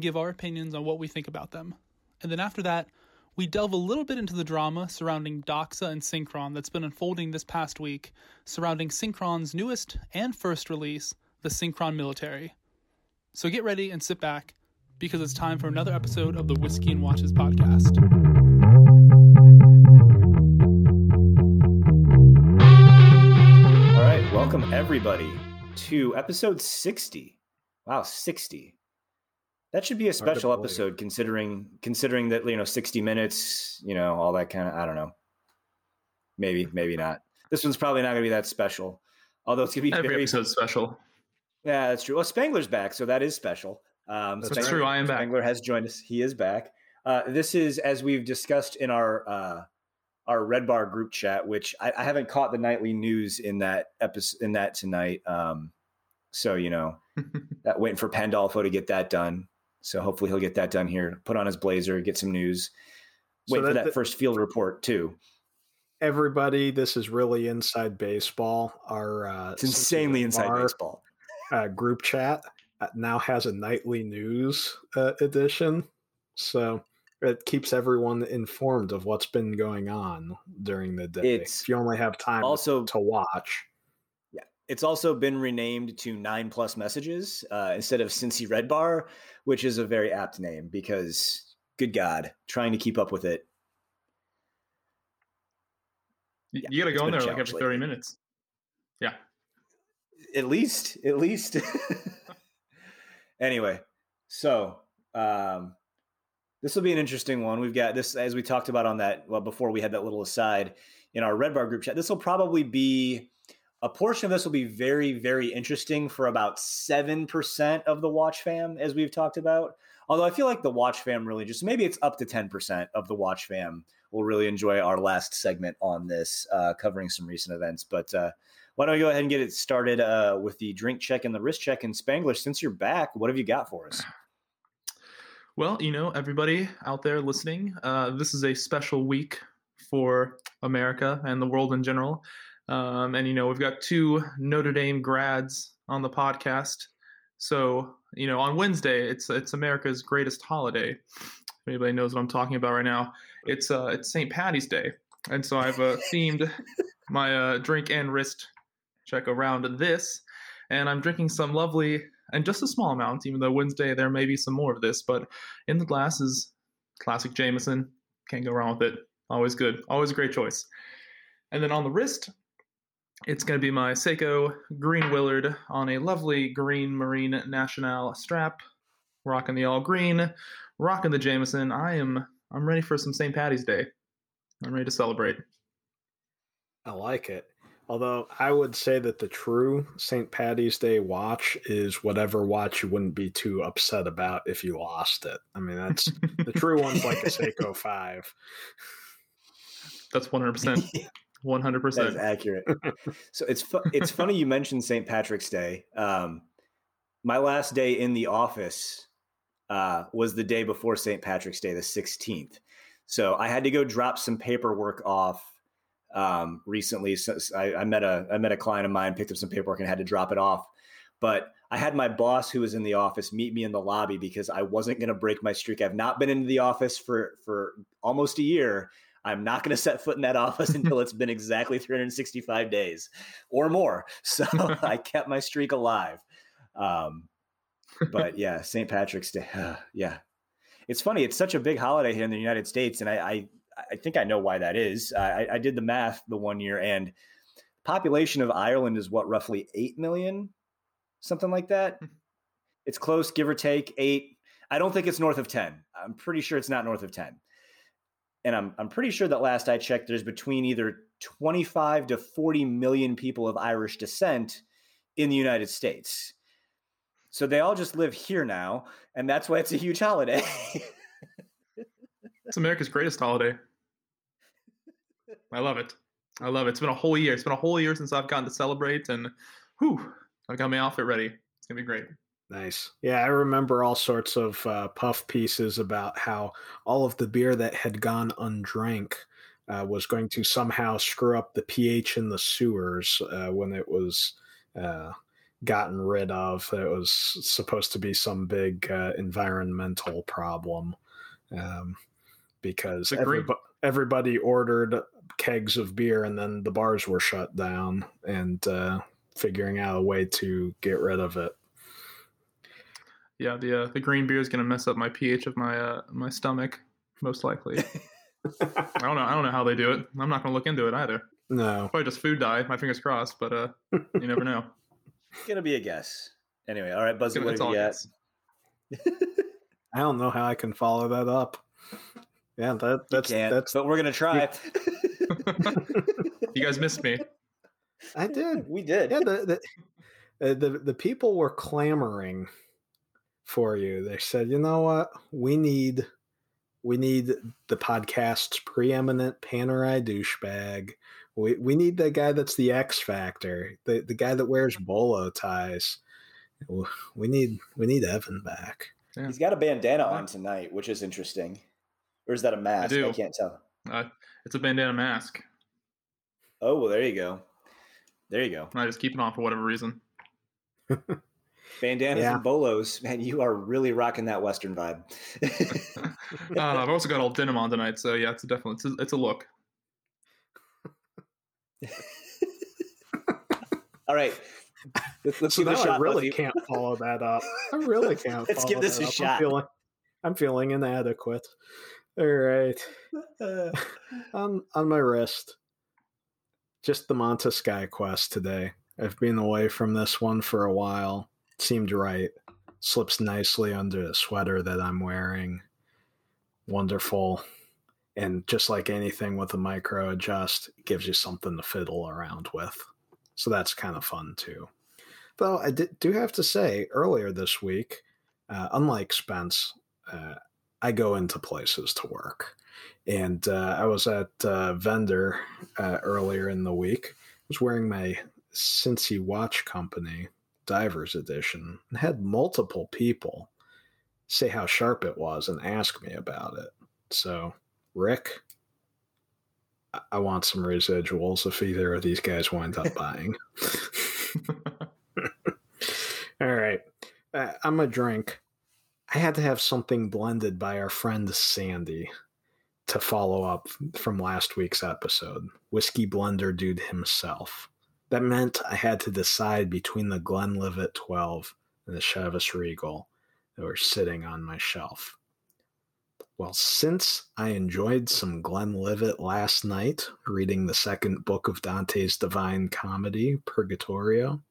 and give our opinions on what we think about them. And then after that, we delve a little bit into the drama surrounding Doxa and Synchron that's been unfolding this past week, surrounding Synchron's newest and first release, the Synchron Military. So get ready and sit back because it's time for another episode of the Whiskey and Watches podcast. All right, welcome everybody to episode 60. Wow, 60. That should be a special episode considering considering that you know 60 minutes, you know, all that kind of I don't know. Maybe, maybe not. This one's probably not going to be that special. Although it's going to be every very, episode special. Yeah, that's true. Well, Spangler's back, so that is special. Um, that's Spangler, true. I am back. Spangler has joined us. He is back. Uh, this is as we've discussed in our uh, our Red Bar group chat, which I, I, haven't caught the nightly news in that episode in that tonight. Um, so you know, that waiting for Pandolfo to get that done. So hopefully he'll get that done here. Put on his blazer, get some news. Wait so that, for that first field report too. Everybody, this is really inside baseball. Our uh, it's insanely inside baseball. Uh, group chat uh, now has a nightly news uh, edition, so it keeps everyone informed of what's been going on during the day. It's if you only have time also to watch. It's also been renamed to Nine Plus Messages uh, instead of Cincy Red Bar, which is a very apt name because, good God, trying to keep up with it. You, yeah, got to go in there like every 30 lately. minutes. Yeah. At least, at least. anyway, so um, this will be an interesting one. We've got this, as we talked about on that, well, before we had that little aside in our Red Bar group chat. This will probably be a portion of this will be very, very interesting for about 7% of the watch fam, as we've talked about. Although I feel like the watch fam really just maybe it's up to 10% of the watch fam will really enjoy our last segment on this, uh, covering some recent events. But uh, why don't we go ahead and get it started uh, with the drink check and the wrist check? And Spangler, since you're back, what have you got for us? Well, you know, everybody out there listening, uh, this is a special week for America and the world in general. Um, and you know, we've got two Notre Dame grads on the podcast. So you know, on Wednesday, it's it's America's greatest holiday. If anybody knows what I'm talking about right now, it's uh it's St. Patty's Day, and so I've uh, themed my uh, drink and wrist check around this, and I'm drinking some lovely and just a small amount, even though Wednesday there may be some more of this, but in the glass is classic Jameson. Can't go wrong with it. Always good. Always a great choice. And then on the wrist, it's going to be my Seiko Green Willard on a lovely green Marine National strap, rocking the all green, rocking the Jameson. I am I'm ready for some St. Patty's Day. I'm ready to celebrate. I like it. Although I would say that the true St. Patty's Day watch is whatever watch you wouldn't be too upset about if you lost it. I mean, that's the true one's like a Seiko 5. That's 100%. One hundred percent accurate. so it's fu- it's funny you mentioned St. Patrick's Day. Um, my last day in the office uh, was the day before St. Patrick's Day, the sixteenth. So I had to go drop some paperwork off um, recently. So I, I met a I met a client of mine, picked up some paperwork, and had to drop it off. But I had my boss who was in the office meet me in the lobby because I wasn't going to break my streak. I've not been into the office for for almost a year. I'm not going to set foot in that office until it's been exactly 365 days or more. So I kept my streak alive. Um, but yeah, St. Patrick's Day. Uh, yeah. It's funny. It's such a big holiday here in the United States. And I, I, I think I know why that is. I, I did the math the one year and population of Ireland is what, roughly 8 million, something like that. Hmm. It's close, give or take eight. I don't think it's north of 10. I'm pretty sure it's not north of 10 and I'm I'm pretty sure that last I checked, there's between either 25 to 40 million people of Irish descent in the United States. So they all just live here now, and that's why it's a huge holiday. it's America's greatest holiday. I love it. I love it. It's been a whole year. It's been a whole year since I've gotten to celebrate, and whew, I've got my outfit ready. It's gonna be great. Nice. Yeah, I remember all sorts of uh, puff pieces about how all of the beer that had gone undrank uh, was going to somehow screw up the pH in the sewers uh, when it was uh, gotten rid of. It was supposed to be some big uh, environmental problem um, because everybody, everybody ordered kegs of beer and then the bars were shut down and uh, figuring out a way to get rid of it. Yeah, the uh, the green beer is going to mess up my pH of my uh, my stomach, most likely. I don't know. I don't know how they do it. I'm not going to look into it either. No, probably just food dye. My fingers crossed, but uh, you never know. It's gonna be a guess. Anyway, all right, Buzzy, what have you got? I don't know how I can follow that up. Yeah, that that's that's. But we're gonna try. you guys missed me. I did. We did. Yeah, the the, uh, the the people were clamoring for you. They said, you know what, we need we need the podcast's preeminent Panerai douchebag. We we need the guy that's the X factor, the the guy that wears bolo ties. We need we need Evan back. Yeah. He's got a bandana on tonight, which is interesting. Or is that a mask? I, I can't tell. Uh, it's a bandana mask. Oh well, there you go. There you go. I just keep it on for whatever reason. Bandanas yeah. and bolos, man, you are really rocking that Western vibe. uh, I've also got all denim on tonight, so yeah, it's a definitely it's a, it's a look. all right, let's, let's so give it a shot. I really buddy. can't follow that up. I really can't. let's give this a up. shot. I'm feeling, I'm feeling inadequate. All right, on on my wrist, just the Manta Sky Quest today. I've been away from this one for a while seemed right. Slips nicely under the sweater that I'm wearing. Wonderful. And just like anything with a micro adjust, gives you something to fiddle around with. So that's kind of fun too. Though I do have to say, earlier this week, uh, unlike Spence, uh, I go into places to work. And uh, I was at uh, vendor uh, earlier in the week. I was wearing my Cincy watch company Divers Edition and had multiple people say how sharp it was and ask me about it. So, Rick, I want some residuals if either of these guys wind up buying. All right. Uh, I'm a drink. I had to have something blended by our friend Sandy to follow up from last week's episode. Whiskey blender dude himself. That meant I had to decide between the Glenlivet 12 and the Chivas Regal that were sitting on my shelf. Well, since I enjoyed some Glenlivet last night, reading the second book of Dante's Divine Comedy, Purgatorio,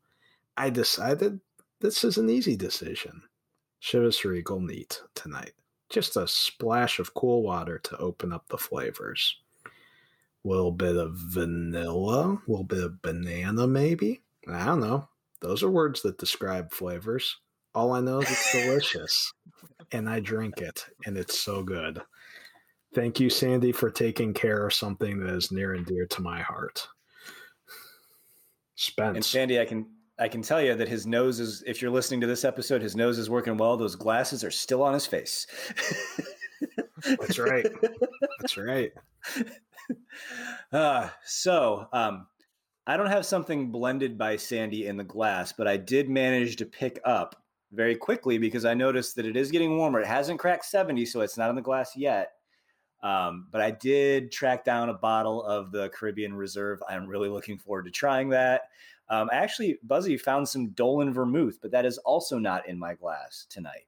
I decided this is an easy decision. Chivas Regal neat tonight. Just a splash of cool water to open up the flavors little bit of vanilla, a little bit of banana, maybe. I don't know. Those are words that describe flavors. All I know is it's delicious, and I drink it, and it's so good. Thank you, Sandy, for taking care of something that is near and dear to my heart. Spence. And Sandy, I can I can tell you that his nose is. If you're listening to this episode, his nose is working well. Those glasses are still on his face. That's right. That's right. uh, so um, I don't have something blended by Sandy in the glass, but I did manage to pick up very quickly because I noticed that it is getting warmer. It hasn't cracked 70, so it's not in the glass yet. Um, but I did track down a bottle of the Caribbean Reserve. I'm really looking forward to trying that. Um, actually, Buzzy found some Dolin Vermouth, but that is also not in my glass tonight.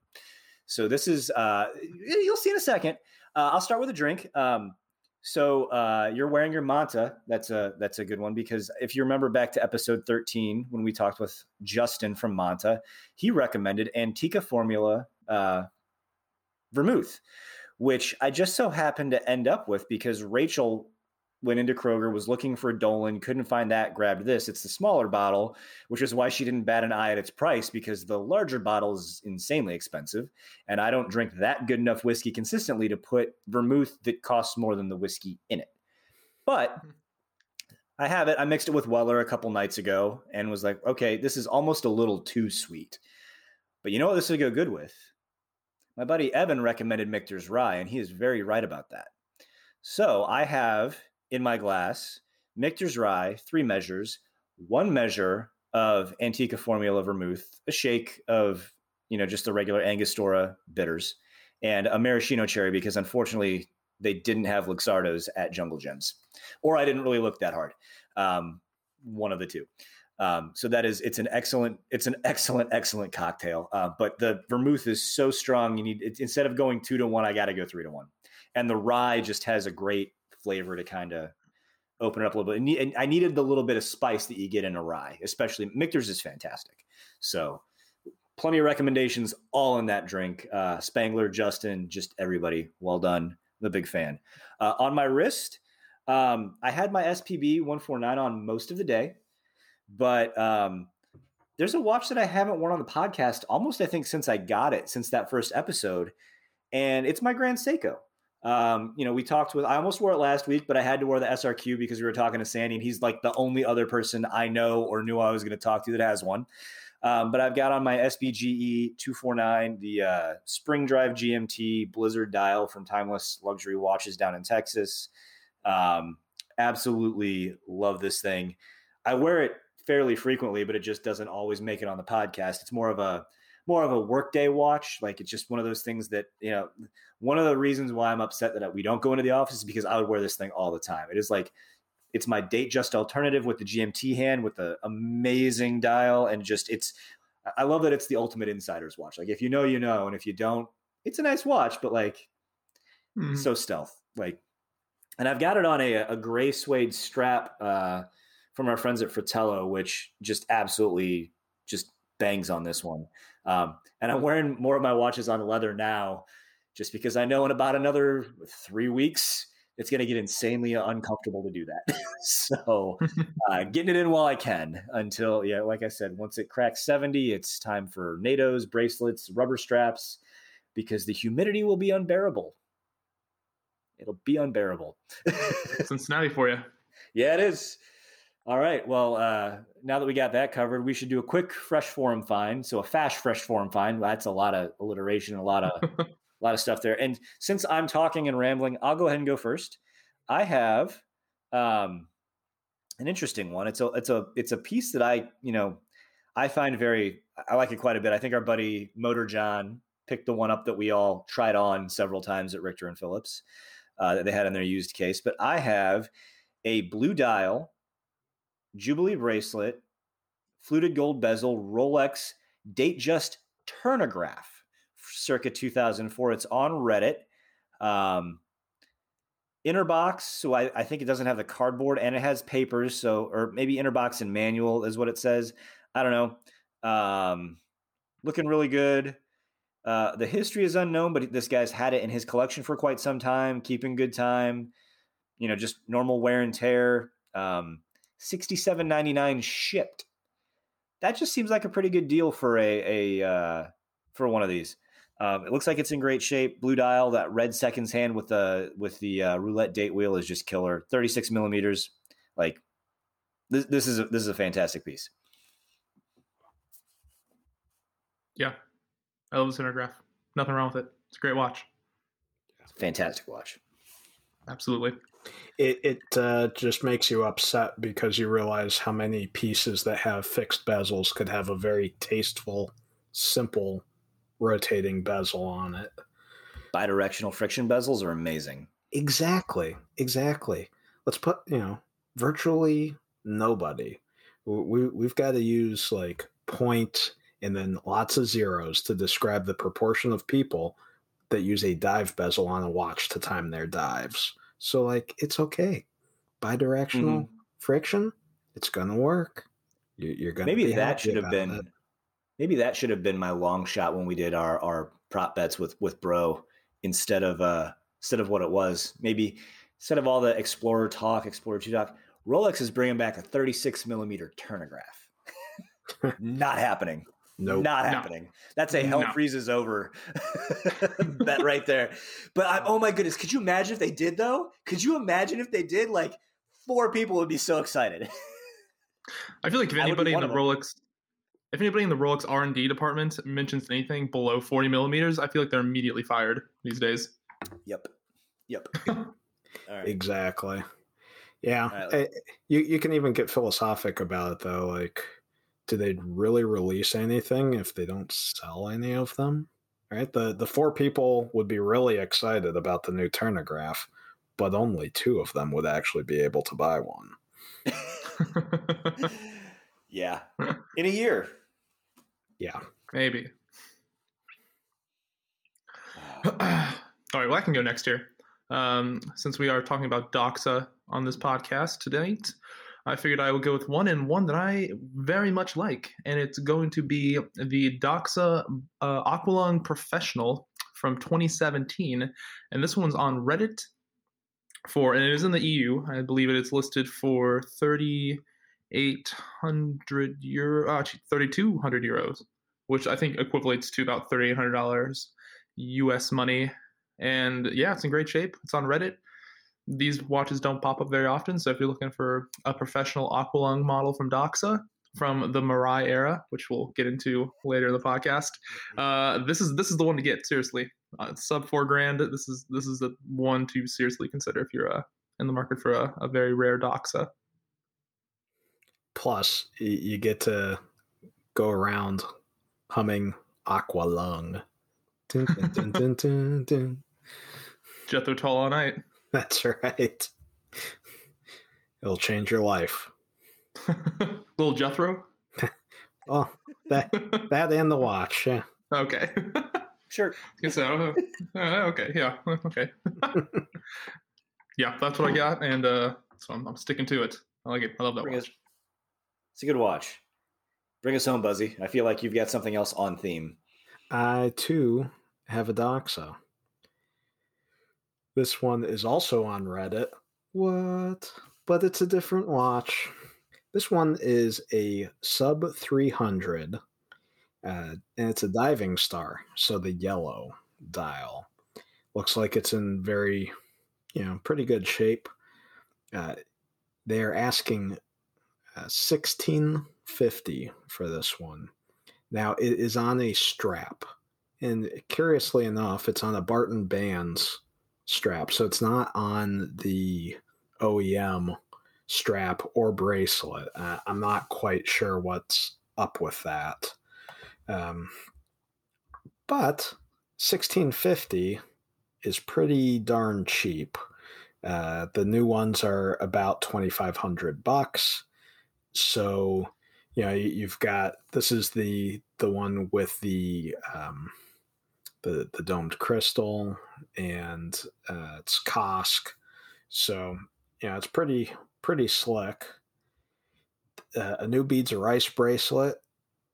So this is, uh, you'll see in a second. Uh, I'll start with a drink. Um, so uh, you're wearing your manta. That's a that's a good one because if you remember back to episode 13 when we talked with Justin from Manta, he recommended Antica Formula uh, Vermouth, which I just so happened to end up with because Rachel went into Kroger, was looking for Dolin, couldn't find that, grabbed this. It's the smaller bottle, which is why she didn't bat an eye at its price because the larger bottle is insanely expensive. And I don't drink that good enough whiskey consistently to put vermouth that costs more than the whiskey in it. But I have it. I mixed it with Weller a couple nights ago and was like, okay, this is almost a little too sweet. But you know what this would go good with? My buddy Evan recommended Michter's Rye, and he is very right about that. So I have in my glass, Michter's rye, three measures, one measure of Antica Formula Vermouth, a shake of you know just the regular Angostura bitters, and a maraschino cherry because unfortunately they didn't have Luxardos at Jungle Jim's, or I didn't really look that hard. Um, one of the two. Um, so that is it's an excellent it's an excellent excellent cocktail. Uh, but the vermouth is so strong. You need it, instead of going two to one, I got to go three to one. And the rye just has a great flavor to kind of open it up a little bit. And I needed the little bit of spice that you get in a rye, especially Michter's is fantastic. So plenty of recommendations all in that drink. Uh, Spangler, Justin, just everybody, well done. I'm a big fan. Uh, on my wrist, um, I had my SPB 149 on most of the day, but um, there's a watch that I haven't worn on the podcast almost, I think, since I got it, since that first episode. And it's my Grand Seiko. Um, you know, we talked with, I almost wore it last week, but I had to wear the SRQ because we were talking to Sandy, and he's like the only other person I know or knew I was going to talk to that has one. Um, but I've got on my SBGE 249 the uh, Spring Drive GMT Blizzard dial from Timeless Luxury Watches down in Texas. Um, absolutely love this thing. I wear it fairly frequently, but it just doesn't always make it on the podcast. It's more of a more of a workday watch. Like it's just one of those things that you know. One of the reasons why I'm upset that we don't go into the office is because I would wear this thing all the time. It is like it's my date just alternative with the GMT hand with the amazing dial and just it's. I love that it's the ultimate insider's watch. Like if you know, you know, and if you don't, it's a nice watch, but like mm-hmm. so stealth. Like, and I've got it on a a gray suede strap uh, from our friends at Fratello, which just absolutely just bangs on this one. Um, and I'm wearing more of my watches on leather now, just because I know in about another three weeks it's going to get insanely uncomfortable to do that. so, uh, getting it in while I can until, yeah, like I said, once it cracks 70, it's time for NATOs, bracelets, rubber straps, because the humidity will be unbearable. It'll be unbearable. Cincinnati for you. Yeah, it is. All right. Well, uh, now that we got that covered, we should do a quick fresh forum find. So a fast fresh forum find. That's a lot of alliteration, a lot of a lot of stuff there. And since I'm talking and rambling, I'll go ahead and go first. I have um, an interesting one. It's a it's a it's a piece that I you know I find very I like it quite a bit. I think our buddy Motor John picked the one up that we all tried on several times at Richter and Phillips uh, that they had in their used case. But I have a blue dial Jubilee bracelet, fluted gold bezel, Rolex Datejust Turnograph, circa 2004. It's on Reddit. Um, inner box, so I, I, think it doesn't have the cardboard and it has papers, so or maybe inner box and manual is what it says. I don't know. Um, looking really good. Uh, the history is unknown, but this guy's had it in his collection for quite some time, keeping good time. You know, just normal wear and tear. Um, 67.99 shipped. That just seems like a pretty good deal for a, a uh, for one of these. Um, it looks like it's in great shape. Blue dial, that red seconds hand with the with the uh, roulette date wheel is just killer. 36 millimeters. Like this, this is a, this is a fantastic piece. Yeah, I love this Turnograph. Nothing wrong with it. It's a great watch. Fantastic watch. Absolutely it it uh, just makes you upset because you realize how many pieces that have fixed bezels could have a very tasteful, simple rotating bezel on it. Bidirectional friction bezels are amazing. Exactly, exactly. Let's put you know virtually nobody. We we've got to use like point and then lots of zeros to describe the proportion of people that use a dive bezel on a watch to time their dives so like it's okay. Bidirectional mm-hmm. friction, it's gonna work. You, are gonna maybe that should have been it. maybe that should have been my long shot when we did our our prop bets with with Bro instead of uh instead of what it was. Maybe instead of all the Explorer talk, Explorer two talk, Rolex is bringing back a 36 millimeter turnograph. Not happening. No, nope. not happening. No. That's a hell no. freezes over bet right there. But I, oh my goodness, could you imagine if they did though? Could you imagine if they did? Like four people would be so excited. I feel like if anybody in the Rolex, if anybody in the Rolex R and D department mentions anything below forty millimeters, I feel like they're immediately fired these days. Yep. Yep. Exactly. Yeah. Right, eh, you you can even get philosophic about it though, like do they really release anything if they don't sell any of them? Right? The the four people would be really excited about the new Turnograph, but only two of them would actually be able to buy one. yeah. In a year. Yeah. Maybe. All right, well, I can go next year. Um, since we are talking about Doxa on this podcast tonight, I figured I would go with one and one that I very much like, and it's going to be the Doxa uh, Aqualung Professional from 2017, and this one's on Reddit for, and it is in the EU. I believe it is listed for 3,800 euro, uh, 3,200 euros, which I think equates to about $3,800 US money. And yeah, it's in great shape. It's on Reddit. These watches don't pop up very often, so if you're looking for a professional Aqualung model from Doxa from the Mirai era, which we'll get into later in the podcast, uh, this is this is the one to get. Seriously, uh, sub four grand. This is this is the one to seriously consider if you're uh, in the market for a, a very rare Doxa. Plus, you get to go around humming dun, dun, Jethro Tull all night. That's right. It'll change your life. Little Jethro. Oh, that that and the watch. Yeah. Okay. Sure. So, uh, okay. Yeah. Okay. yeah, that's what I got, and uh, so I'm, I'm, sticking to it. I like it. I love that Bring watch. Us, it's a good watch. Bring us home, Buzzy. I feel like you've got something else on theme. I too have a Doxa. This one is also on Reddit. What? But it's a different watch. This one is a sub 300, uh, and it's a diving star, so the yellow dial. Looks like it's in very, you know, pretty good shape. Uh, they are asking uh, 1650 for this one. Now it is on a strap, and curiously enough, it's on a Barton Bands strap, so it's not on the OEM strap or bracelet. Uh, I'm not quite sure what's up with that. Um, but 1650 is pretty darn cheap. Uh, the new ones are about 2500 bucks. So, you know, you've got this is the the one with the um, the the domed crystal and uh, it's COSC. So, yeah, it's pretty pretty slick. Uh, a new beads of rice bracelet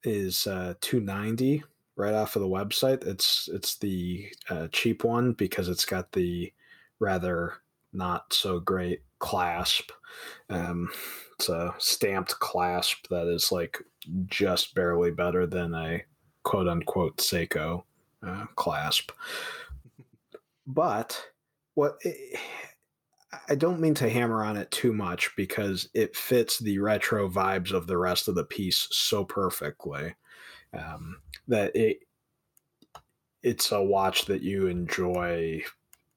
is uh, 290 right off of the website. It's it's the uh, cheap one because it's got the rather not so great clasp. Um, it's a stamped clasp that is like just barely better than a quote unquote Seiko uh, clasp. But what it, I don't mean to hammer on it too much because it fits the retro vibes of the rest of the piece so perfectly um, that it it's a watch that you enjoy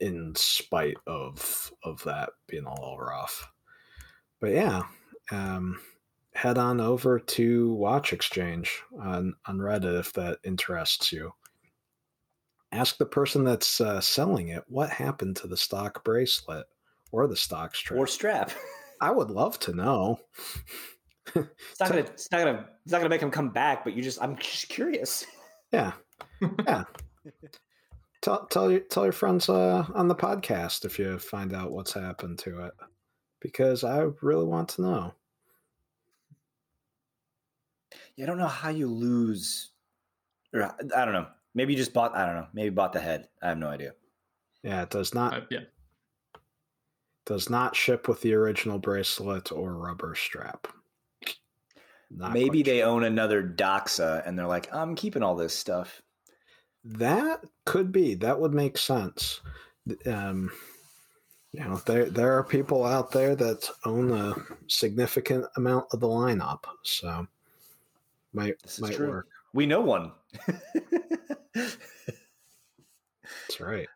in spite of of that being a little rough. But yeah, um, head on over to Watch Exchange on on Reddit if that interests you. Ask the person that's uh, selling it what happened to the stock bracelet or the stock strap or strap. I would love to know. it's not gonna. It's not gonna. It's not gonna make him come back. But you just. I'm just curious. Yeah. Yeah. tell tell your tell your friends uh, on the podcast if you find out what's happened to it, because I really want to know. Yeah, I don't know how you lose, or I don't know. Maybe you just bought. I don't know. Maybe bought the head. I have no idea. Yeah, it does not. Uh, yeah. Does not ship with the original bracelet or rubber strap. Not Maybe they sure. own another Doxa and they're like, I'm keeping all this stuff. That could be. That would make sense. Um, you know, there there are people out there that own a significant amount of the lineup, so might might true. work. We know one. That's right.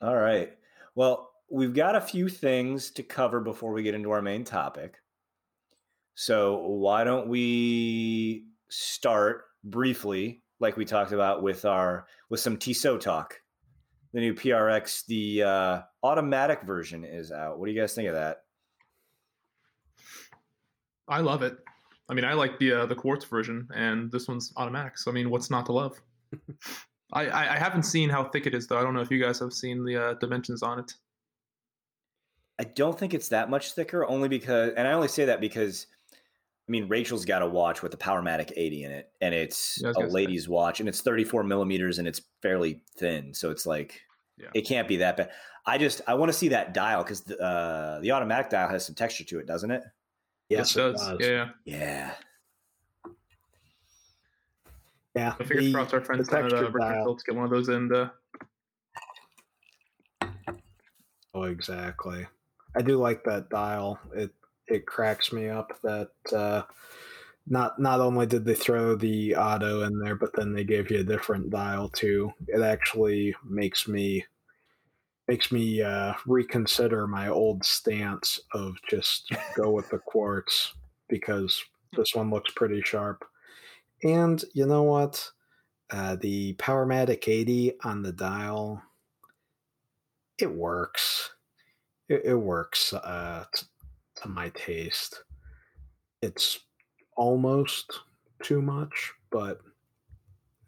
All right. Well, we've got a few things to cover before we get into our main topic. So why don't we start briefly, like we talked about with our with some Tissot talk. The new PRX, the uh, automatic version is out. What do you guys think of that? I love it. I mean, I like the uh, the quartz version, and this one's automatic. So I mean, what's not to love? I, I, I haven't seen how thick it is though. I don't know if you guys have seen the uh, dimensions on it. I don't think it's that much thicker, only because, and I only say that because, I mean, Rachel's got a watch with a Powermatic 80 in it, and it's Yeah, a gonna say. lady's watch, and it's 34 millimeters, and it's fairly thin, so it's like Yeah. it can't be that bad. I just I want to see that dial because the uh, the automatic dial has some texture to it, doesn't it? Yes, it does. Yeah, yeah. Yeah. Yeah. So fingers the- crossed our friends the down at uh, texture Virtual. Phillips get one of those in. uh, Oh, exactly. I do like that dial. It it cracks me up that uh, not not only did they throw the auto in there, but then they gave you a different dial too. It actually makes me makes me uh, reconsider my old stance of just go with the quartz because this one looks pretty sharp. And you know what? Uh, the Powermatic 80 on the dial, it works. It, it works uh, t- to my taste. It's almost too much, but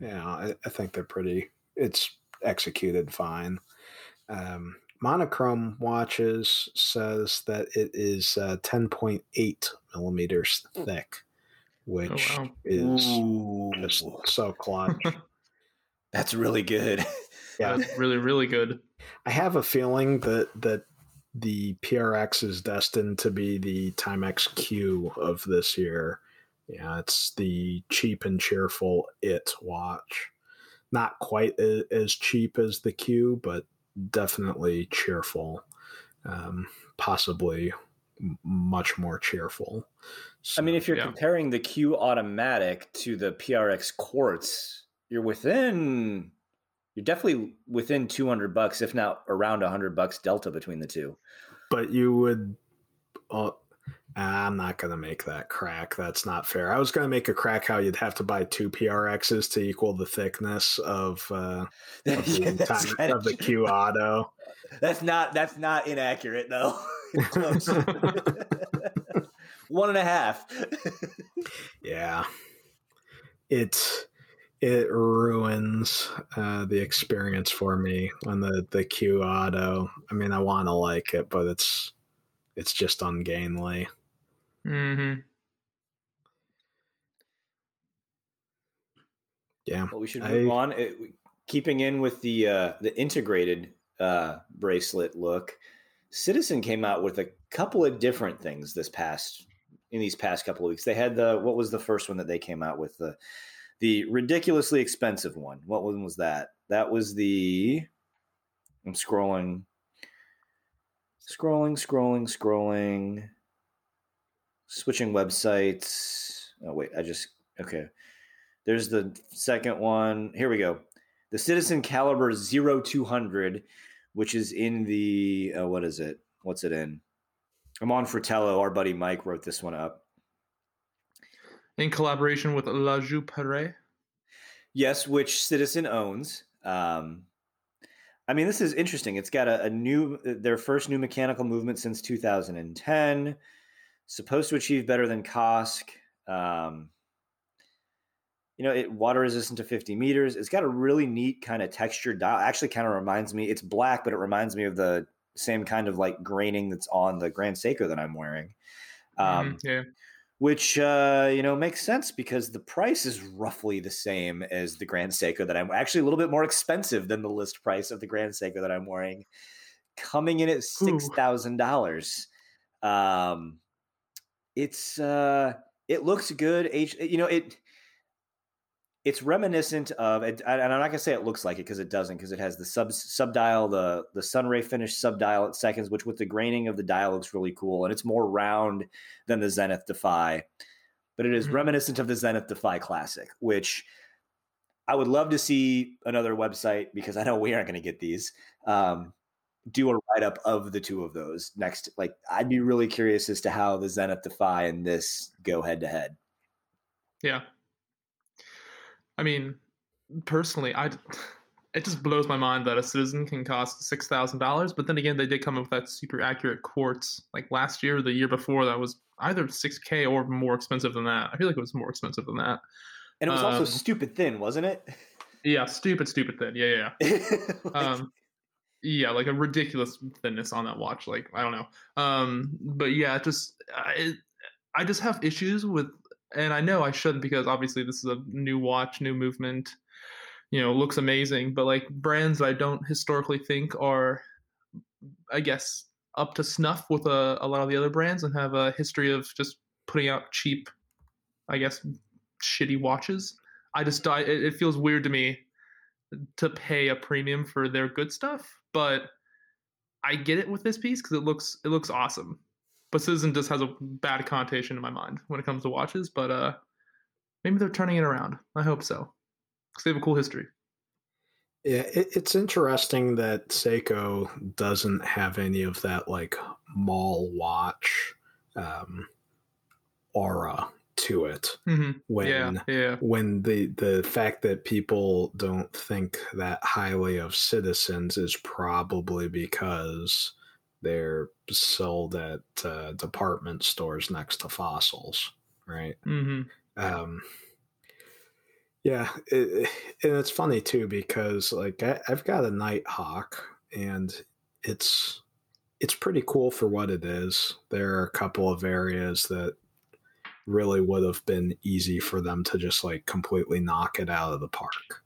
yeah, I, I think they're pretty. It's executed fine. Um, Monochrome Watches says that it is uh, 10.8 millimeters thick, which wow. is Ooh, just so clutch. that's really good. yeah, that's really really good. I have a feeling that that the PRX is destined to be the Timex Q of this year. Yeah, it's the cheap and cheerful it watch. Not quite as cheap as the Q, but definitely cheerful. Um, possibly m- much more cheerful. I mean, if you're Yeah. comparing the Q automatic to the PRX quartz, you're within you're definitely within 200 bucks if not around 100 bucks delta between the two. but you would uh, i'm not going to make that crack that's not fair i was going to make a crack how you'd have to buy two prxs to equal the thickness of, uh, of, the, Yeah, kinda of the q auto That's not that's not inaccurate though. It's close. One and a half. yeah it it ruins uh, the experience for me on the the q auto i mean i want to like it but it's it's just ungainly hmm yeah well, we should I- move on. It, keeping in with the uh, the integrated uh, bracelet look, Citizen came out with a couple of different things this past in these past couple of weeks. They had the what was the first one that they came out with the the ridiculously expensive one. What one was that? That was the I'm scrolling scrolling scrolling scrolling switching websites. Oh wait, I just okay. There's the second one. Here we go. The Citizen Caliber 0200, which is in the uh, what is it? What's it in? I'm on Fratello. Our buddy Mike wrote this one up. In collaboration with La Joux-Perret. Yes, which Citizen owns. Um, I mean, this is interesting. It's got a, a new, their first new mechanical movement since 2010. Supposed to achieve better than COSC. Um, you know, it water resistant to 50 meters. It's got a really neat kind of texture dial. Actually, kind of reminds me. It's black, but it reminds me of the same kind of like graining that's on the Grand Seiko that I'm wearing. Um, Mhm, yeah. which uh, you know makes sense because the price is roughly the same as the Grand Seiko that I'm actually a little bit more expensive than the list price of the Grand Seiko that I'm wearing, coming in at six thousand dollars. Um, it's uh, it looks good. H, you know it. It's reminiscent of, and I'm not gonna say it looks like it because it doesn't, because it has the sub sub dial, the the sunray finish sub dial at seconds, which with the graining of the dial looks really cool, and it's more round than the Zenith Defy, but it is Mhm. reminiscent of the Zenith Defy Classic, which I would love to see another website because I know we aren't going to get these. Um, do a write up of the two of those next. Like, I'd be really curious as to how the Zenith Defy and this go head to head. Yeah. I mean, personally, I it just blows my mind that a citizen can cost six thousand dollars. But then again, they did come up with that super accurate quartz like last year or the year before that was either six k or more expensive than that. I feel like it was more expensive than that. And it was also Um, stupid thin, wasn't it? Yeah, stupid, stupid thin. Yeah, yeah. yeah. Like, um yeah like a ridiculous thinness on that watch like i don't know um but yeah it just I, I just have issues with and i know i shouldn't because obviously this is a new watch new movement you know looks amazing but like brands that i don't historically think are i guess up to snuff with a, a lot of the other brands and have a history of just putting out cheap i guess shitty watches i just I, it feels weird to me to pay a premium for their good stuff but I get it with this piece because it looks it looks awesome. But Citizen just has a bad connotation in my mind when it comes to watches. But uh, maybe they're turning it around. I hope so because they have a cool history. Yeah, it, it's interesting that Seiko doesn't have any of that like mall watch um, aura to it. Mm-hmm. When Yeah, yeah, when the the fact that people don't think that highly of citizens is probably because they're sold at uh, department stores next to fossils, right? mm-hmm. um yeah it, and it's funny too because like I, i've got a nighthawk and it's it's pretty cool for what it is there are a couple of areas that really would have been easy for them to just like completely knock it out of the park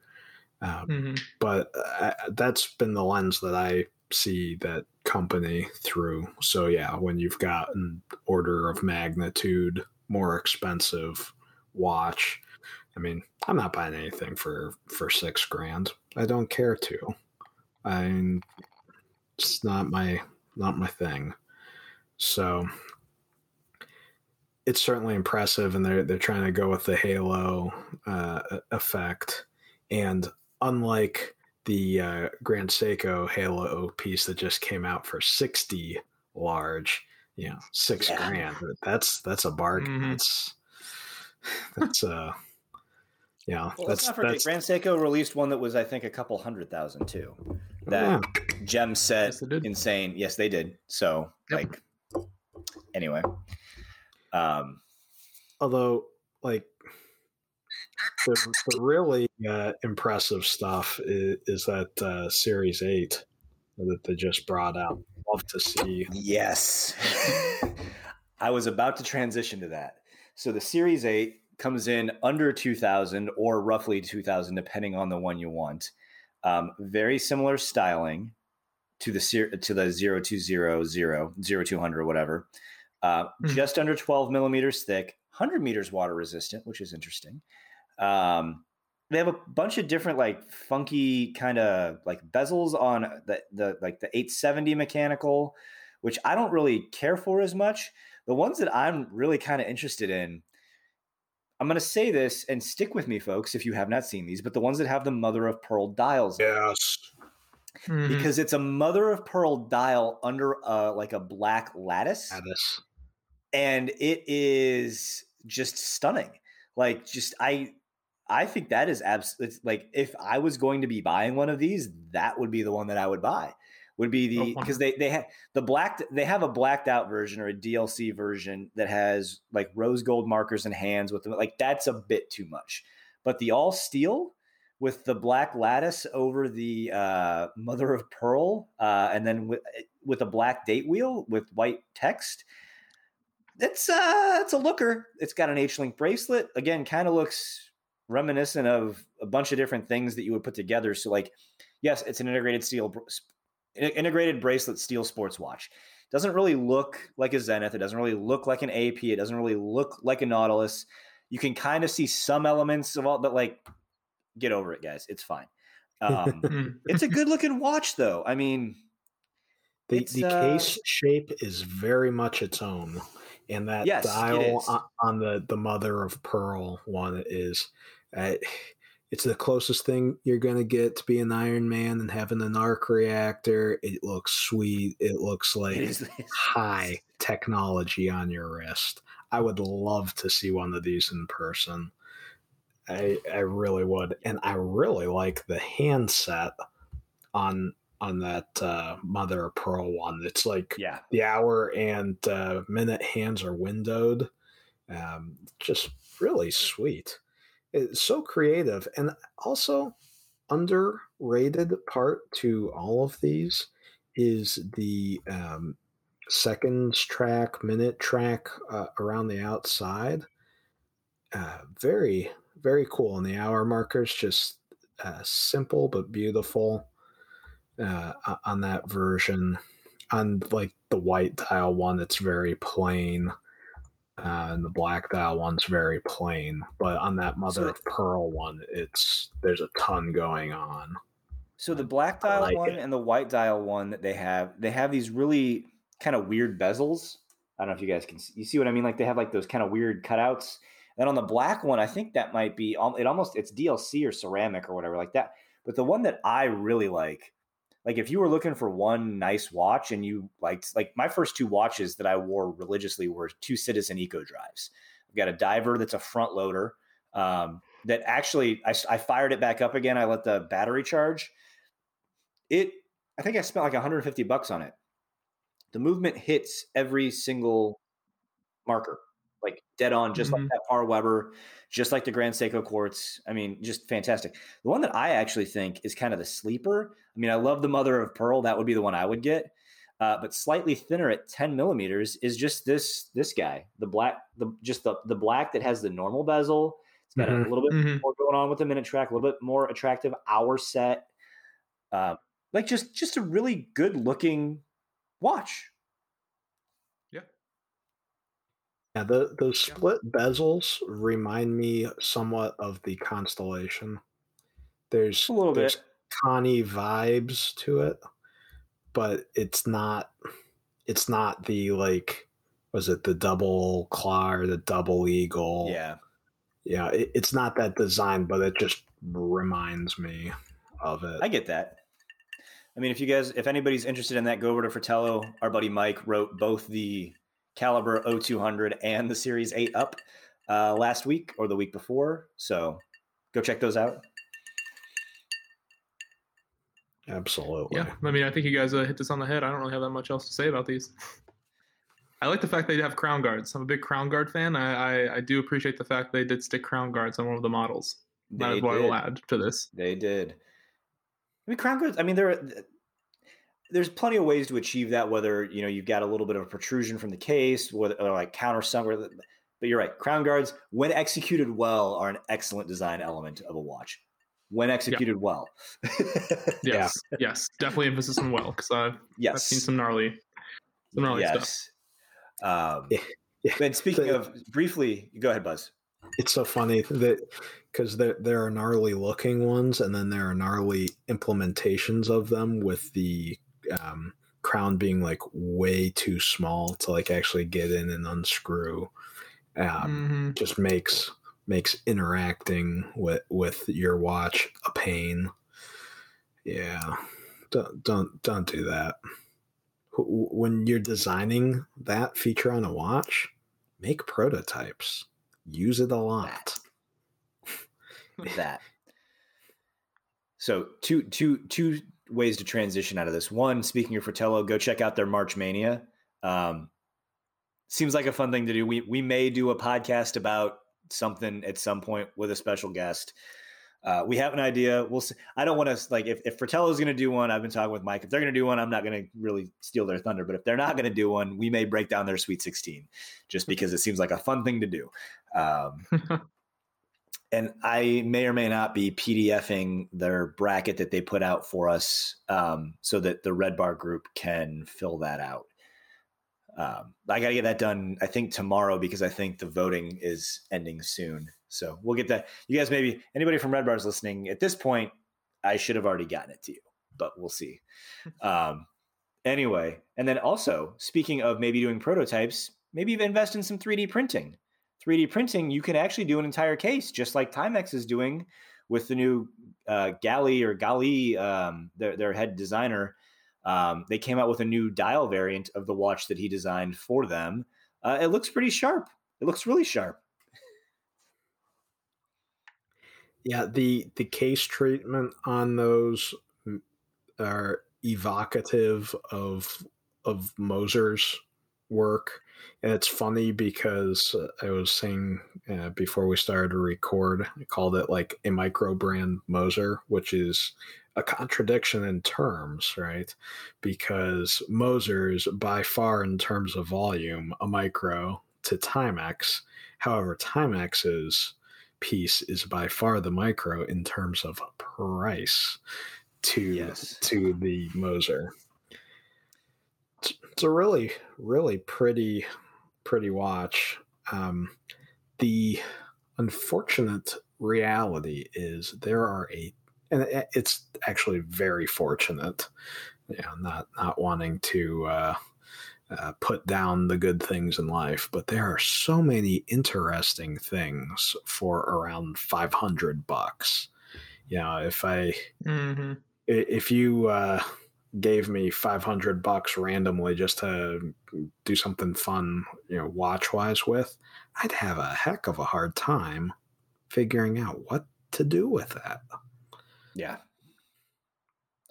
um, Mm-hmm. but uh, that's been the lens that I see that company through. So yeah, when you've got an order of magnitude more expensive watch, I mean, I'm not buying anything for for six grand. I don't care to. I it's not my not my thing. So it's certainly impressive, and they're they're trying to go with the halo uh, effect. And unlike the uh, Grand Seiko Halo piece that just came out for sixty large, you know, six Yeah. grand. That's that's a bargain. Mhm. That's that's uh, yeah, well, that's not forget, that's Grand Seiko released one that was, I think, a couple hundred thousand too. That yeah. gem set, Yes, insane. Yes, they did. So, Yep. like, anyway, um, although like the, the really uh, impressive stuff is, is that uh, series 8 that they just brought out love to see Yes. I was about to transition to that. So the Series 8 comes in under 2000 or roughly 2000 depending on the one you want. Um, very similar styling to the to the 0200 0200 whatever. Uh, Mhm. Just under 12 millimeters thick, 100 meters water resistant, which is interesting. Um, they have a bunch of different like funky kind of like bezels on the the like the 870 mechanical which I don't really care for as much. The ones that I'm really kind of interested in, I'm going to say this and stick with me, folks, if you have not seen these, but the ones that have the mother of pearl dials, in it. yes Mhm. because it's a mother of pearl dial under uh, like a black lattice, Addis. and it is just stunning. Like, just I. I think that is absolutely like if I was going to be buying one of these, that would be the one that I would buy. Would be the Oh, because they they have the black they have a blacked out version or a DLC version that has like rose gold markers and hands with them. Like that's a bit too much. But the all steel with the black lattice over the uh, mother of pearl, uh, and then with with a black date wheel with white text. It's uh it's a looker. It's got an H link bracelet. Again, kind of looks reminiscent of a bunch of different things that you would put together. So like, yes, it's an integrated steel integrated bracelet steel sports watch. Doesn't really look like a Zenith. It doesn't really look like an AP. It doesn't really look like a Nautilus. You can kind of see some elements of all, but like, get over it, guys. It's fine. Um, it's a good looking watch, though. I mean, the, the uh, case shape is very much its own and that Yes, dial on, on the the mother of pearl one is it's the closest thing you're going to get to being an Iron Man and having an arc reactor. It looks sweet. It looks like high technology on your wrist. I would love to see one of these in person. I I really would, and I really like the handset on on that uh, Mother of Pearl one. It's like Yeah. the hour and uh, minute hands are windowed. Um, just really sweet. It's so creative and also underrated part to all of these is the um, seconds track, minute track uh, around the outside. Uh, very, very cool. And the hour markers just uh, simple but beautiful uh, on that version. On like the white dial one, it's very plain. Uh, and the black dial one's very plain, but on that mother So- of pearl one, it's there's a ton going on. So the black dial like one it. and the white dial one that they have, they have these really kind of weird bezels. I don't know if you guys can see, you see what I mean. Like they have like those kind of weird cutouts. And on the black one, I think that might be it. Almost it's DLC or ceramic or whatever like that. But the one that I really like, like if you were looking for one nice watch and you liked, like my first two watches that I wore religiously were two Citizen Eco Drives. I've got a diver that's a front loader. Um, that actually I, I fired it back up again. I let the battery charge it i think i spent like 150 bucks on it the movement hits every single marker like dead on just like Mhm. that par weber just like the grand seiko quartz i mean just fantastic the one that i actually think is kind of the sleeper i mean i love the mother of pearl that would be the one i would get uh, but slightly thinner at 10 millimeters is just this this guy the black the just the the black that has the normal bezel it's got Mhm. a little bit Mhm. more going on with the minute track a little bit more attractive hour set uh, like just just a really good looking watch Yeah, Yeah, the those Yeah. split bezels remind me somewhat of the Constellation. There's a little there's bit Connie vibes to it, but it's not it's not the like was it the double claw or the double eagle? yeah Yeah, it, it's not that design, but it just reminds me of it. i get that i mean if you guys if anybody's interested in that go over to fratello our buddy mike wrote both the caliber 0200 and the series 8 up uh, last week or the week before so go check those out Absolutely. Yeah, I mean, I think you guys uh, hit this on the head. I don't really have that much else to say about these. I like the fact they have crown guards. I'm a big crown guard fan. I, I, I do appreciate the fact they did stick crown guards on one of the models. they That's what I will add to this. They did. I mean, crown guards. I mean, there. There's plenty of ways to achieve that. Whether you know you've got a little bit of a protrusion from the case, whether or like counter somewhere. But you're right. Crown guards, when executed well, are an excellent design element of a watch. When executed well. Yes, yes, definitely emphasis on well because I've, yes. I've seen some gnarly, some gnarly stuff. yes. Um, Yeah, yeah. And speaking The- of briefly, go ahead, Buzz. it's so funny that because there there are gnarly looking ones and then there are gnarly implementations of them with the um, crown being like way too small to like actually get in and unscrew um, Mhm. just makes makes interacting with with your watch a pain yeah don't don't don't do that when you're designing that feature on a watch make prototypes use it a lot that. So two two two ways to transition out of this. One, speaking of Fratello, go check out their March Mania. Um, seems like a fun thing to do. We we may do a podcast about something at some point with a special guest. Uh, we have an idea. We'll see. I don't want to like if, if Fratello's going to do one. I've been talking with Mike. If they're going to do one, I'm not going to really steal their thunder. But if they're not going to do one, we may break down their Sweet 16, just because it seems like a fun thing to do. Um, and I may or may not be PDFing their bracket that they put out for us um, so that the Red Bar group can fill that out. Um, I got to get that done, I think, tomorrow because I think the voting is ending soon. So we'll get that. You guys, maybe anybody from Red Bar's listening at this point, I should have already gotten it to you, but we'll see. um, anyway, and then also, speaking of maybe doing prototypes, maybe even invest in some 3D printing. 3D printing, you can actually do an entire case just like Timex is doing with the new uh, Galli or Galli, um, their their head designer. Um, they came out with a new dial variant of the watch that he designed for them. Uh, it looks pretty sharp. It looks really sharp. Yeah, the the case treatment on those are evocative of of Moser's work. And it's funny because I was saying uh, before we started to record, I called it like a micro brand Moser, which is a contradiction in terms, right? Because Moser is by far, in terms of volume, a micro to Timex. However, Timex's piece is by far the micro in terms of price to yes. to the Moser. It's, a really really pretty pretty watch. Um, the unfortunate reality is there are a and it's actually very fortunate you know not not wanting to uh, uh, put down the good things in life but there are so many interesting things for around 500 bucks you know if i mm-hmm if you uh, gave me 500 bucks randomly just to do something fun, you know, watch wise with, I'd have a heck of a hard time figuring out what to do with that. Yeah.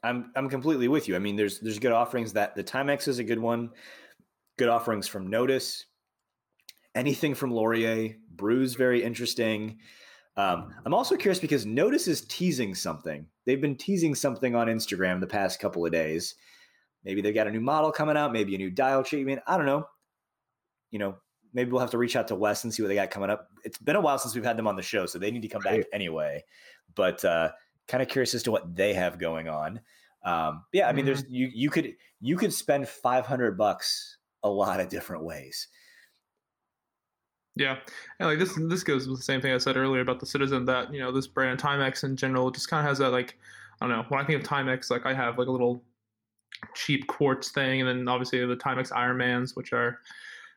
I'm I'm completely with you. I mean, there's there's good offerings that the Timex is a good one. Good offerings from Nodus. Anything from Lorier, Brews very interesting. Um, I'm also curious because Nodus is teasing something. They've been teasing something on Instagram the past couple of days. Maybe they've got a new model coming out, maybe a new dial treatment. I don't know. You know, maybe we'll have to reach out to Wes and see what they got coming up. It's been a while since we've had them on the show, so they need to come back anyway. But uh, kind of curious as to what they have going on. Um, yeah, I mean, mm-hmm. there's you you could you could spend 500 bucks a lot of different ways. Yeah, and like this this goes with the same thing I said earlier about the Citizen that you know this brand Timex in general just kind of has that like I don't know when I think of Timex like I have like a little cheap quartz thing and then obviously the Timex Ironmans which are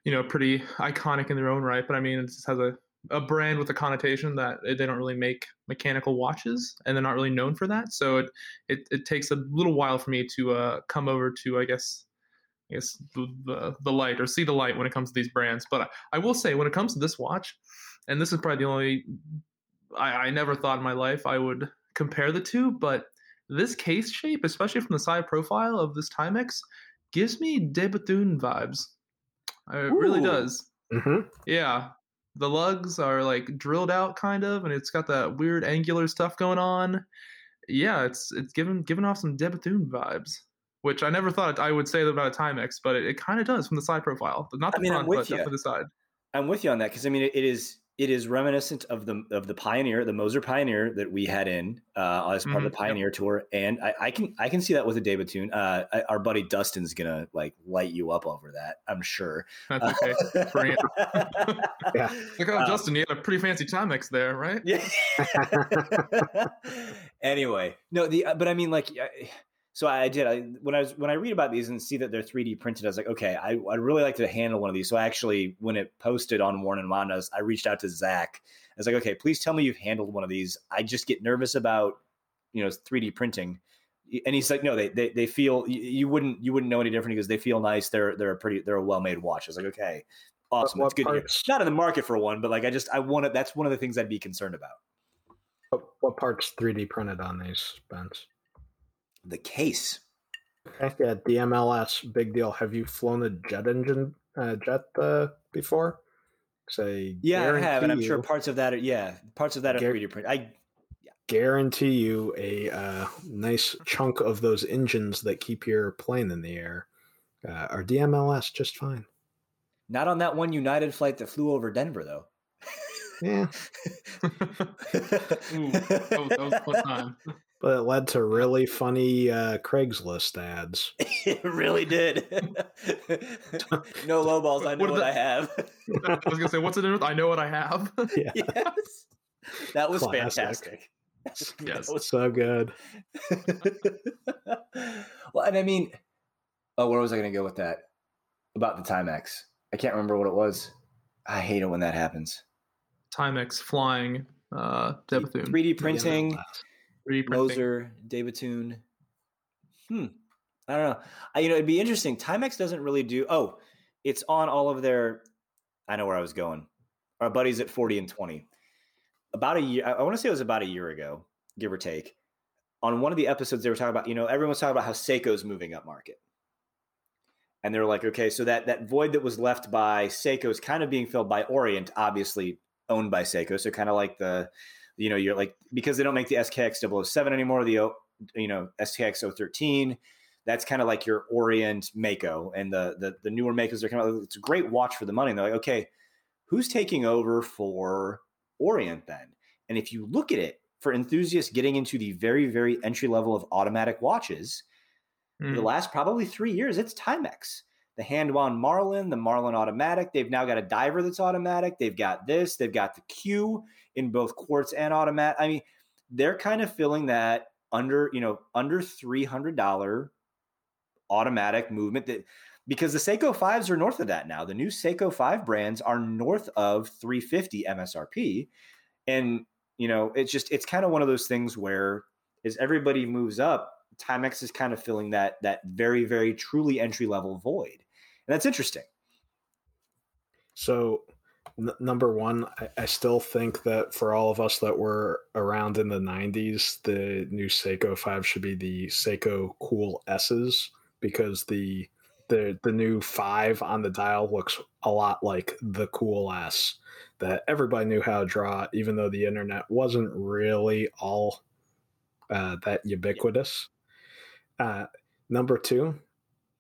you know pretty iconic in their own right but I mean it just has a a brand with a connotation that they don't really make mechanical watches and they're not really known for that. So it it, it takes a little while for me to uh, come over to I guess I guess the, the, the light or see the light when it comes to these brands. But I, I, will say when it comes to this watch, and this is probably the only I, I never thought in my life I would compare the two, but this case shape, especially from the side profile of this Timex, gives me De Bethune vibes. It Ooh. really does. Mm-hmm. Yeah, the lugs are like drilled out kind of, and it's got that weird angular stuff going on. Yeah, it's it's giving giving off some De Bethune vibes which I never thought I would say about a Timex, but it, it kind of does from the side profile, but not the I mean, front, but you. the side. I'm with you on that because I mean it is it is reminiscent of the of the Pioneer, the Moser Pioneer that we had in uh, as part mm-hmm. of the mm-hmm. Pioneer yep. tour, and I, I, can I can see that with a David Bethune. Uh, I, our buddy Dustin's gonna like light you up over that, I'm sure. That's okay. yeah. Look how um, Justin, you had a pretty fancy Timex there, right? Yeah. anyway, no, the but I mean like so I did. I, when I was when I read about these and see that they're 3D printed, I was like, okay, I, would really like to handle one of these. So I actually, when it posted on Worn and Wound's, I reached out to Zach. I was like, okay, please tell me you've handled one of these. I just get nervous about you know 3D printing. And he's like, no, they they, they feel you, wouldn't you wouldn't know any different because they feel nice. They're they're a pretty they're a well made watch. I was like, okay, awesome, that's good. Not in the market for one, but like I just I want to. That's one of the things I'd be concerned about. What, what parts 3D printed on these, Spence? The case. Okay, yeah, DMLS, big deal. Have you flown a jet engine, uh, jet uh, before? Say, yeah, I have, and I'm sure parts of that are yeah, parts of that are gar- 3D print. I yeah. guarantee you a uh, nice chunk of those engines that keep your plane in the air uh, are DMLS just fine. Not on that one United flight that flew over Denver, though. Yeah. Ooh, that was, that was fun time but it led to really funny uh, Craigslist ads. it really did. no low balls. I know what, what the, I have. I was gonna say, what's it in with? I know what I have. Yeah. Yes, that was Classic. fantastic. yes, that was so good. well, and I mean, oh, where was I going to go with that? About the Timex. I can't remember what it was. I hate it when that happens. Timex flying uh, De 3D printing, Yeah, 3D printing. Moser, De Bethune. Hmm. I don't know. I, you know, it'd be interesting. Timex doesn't really do. Oh, it's on all of their. I know where I was going. Our buddies at 40 and 20. About a year, I, I want to say it was about a year ago, give or take. On one of the episodes, they were talking about, you know, everyone's talking about how Seiko's moving up market. And they were like, okay, so that that void that was left by Seiko is kind of being filled by Orient, obviously owned by Seiko. So kind of like the, you know, you're like because they don't make the SKX 007 anymore, the you know SKX 013. That's kind of like your Orient Mako, and the the the newer Makos are kind of it's a great watch for the money. And they're like, okay, who's taking over for Orient then? And if you look at it for enthusiasts getting into the very very entry level of automatic watches, Mm. the last probably three years, it's Timex. The hand wound Marlin, the Marlin automatic. They've now got a diver that's automatic. They've got this. They've got the Q in both quartz and automatic. I mean, they're kind of filling that under, you know, under three hundred dollar automatic movement that because the Seiko fives are north of that now. The new Seiko five brands are north of 350 MSRP. And, you know, it's just it's kind of one of those things where as everybody moves up, Timex is kind of filling that that very, very truly entry level void. And that's interesting. So, n- number one, I, I still think that for all of us that were around in the 90s, the new Seiko 5 should be the Seiko Cool S's because the the the new 5 on the dial looks a lot like the Cool S that everybody knew how to draw, even though the internet wasn't really all uh, that ubiquitous. Uh, number two,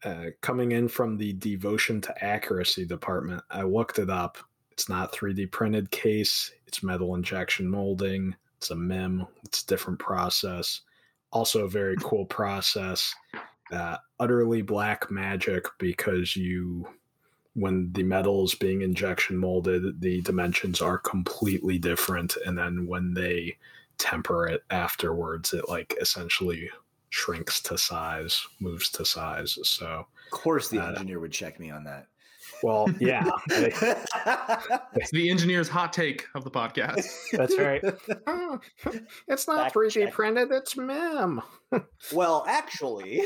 uh, coming in from the devotion to accuracy department, I looked it up. It's not 3D printed case. It's metal injection molding. It's a MIM. It's a different process. Also, a very cool process. Uh, utterly black magic because you, when the metal is being injection molded, the dimensions are completely different, and then when they temper it afterwards, it like essentially shrinks to size, moves to size. So, Of course the Uh, engineer would check me on that. well, yeah, It's the engineer's hot take of the podcast. that's right. it's not Fact 3D check. printed, it's MIM. well, actually.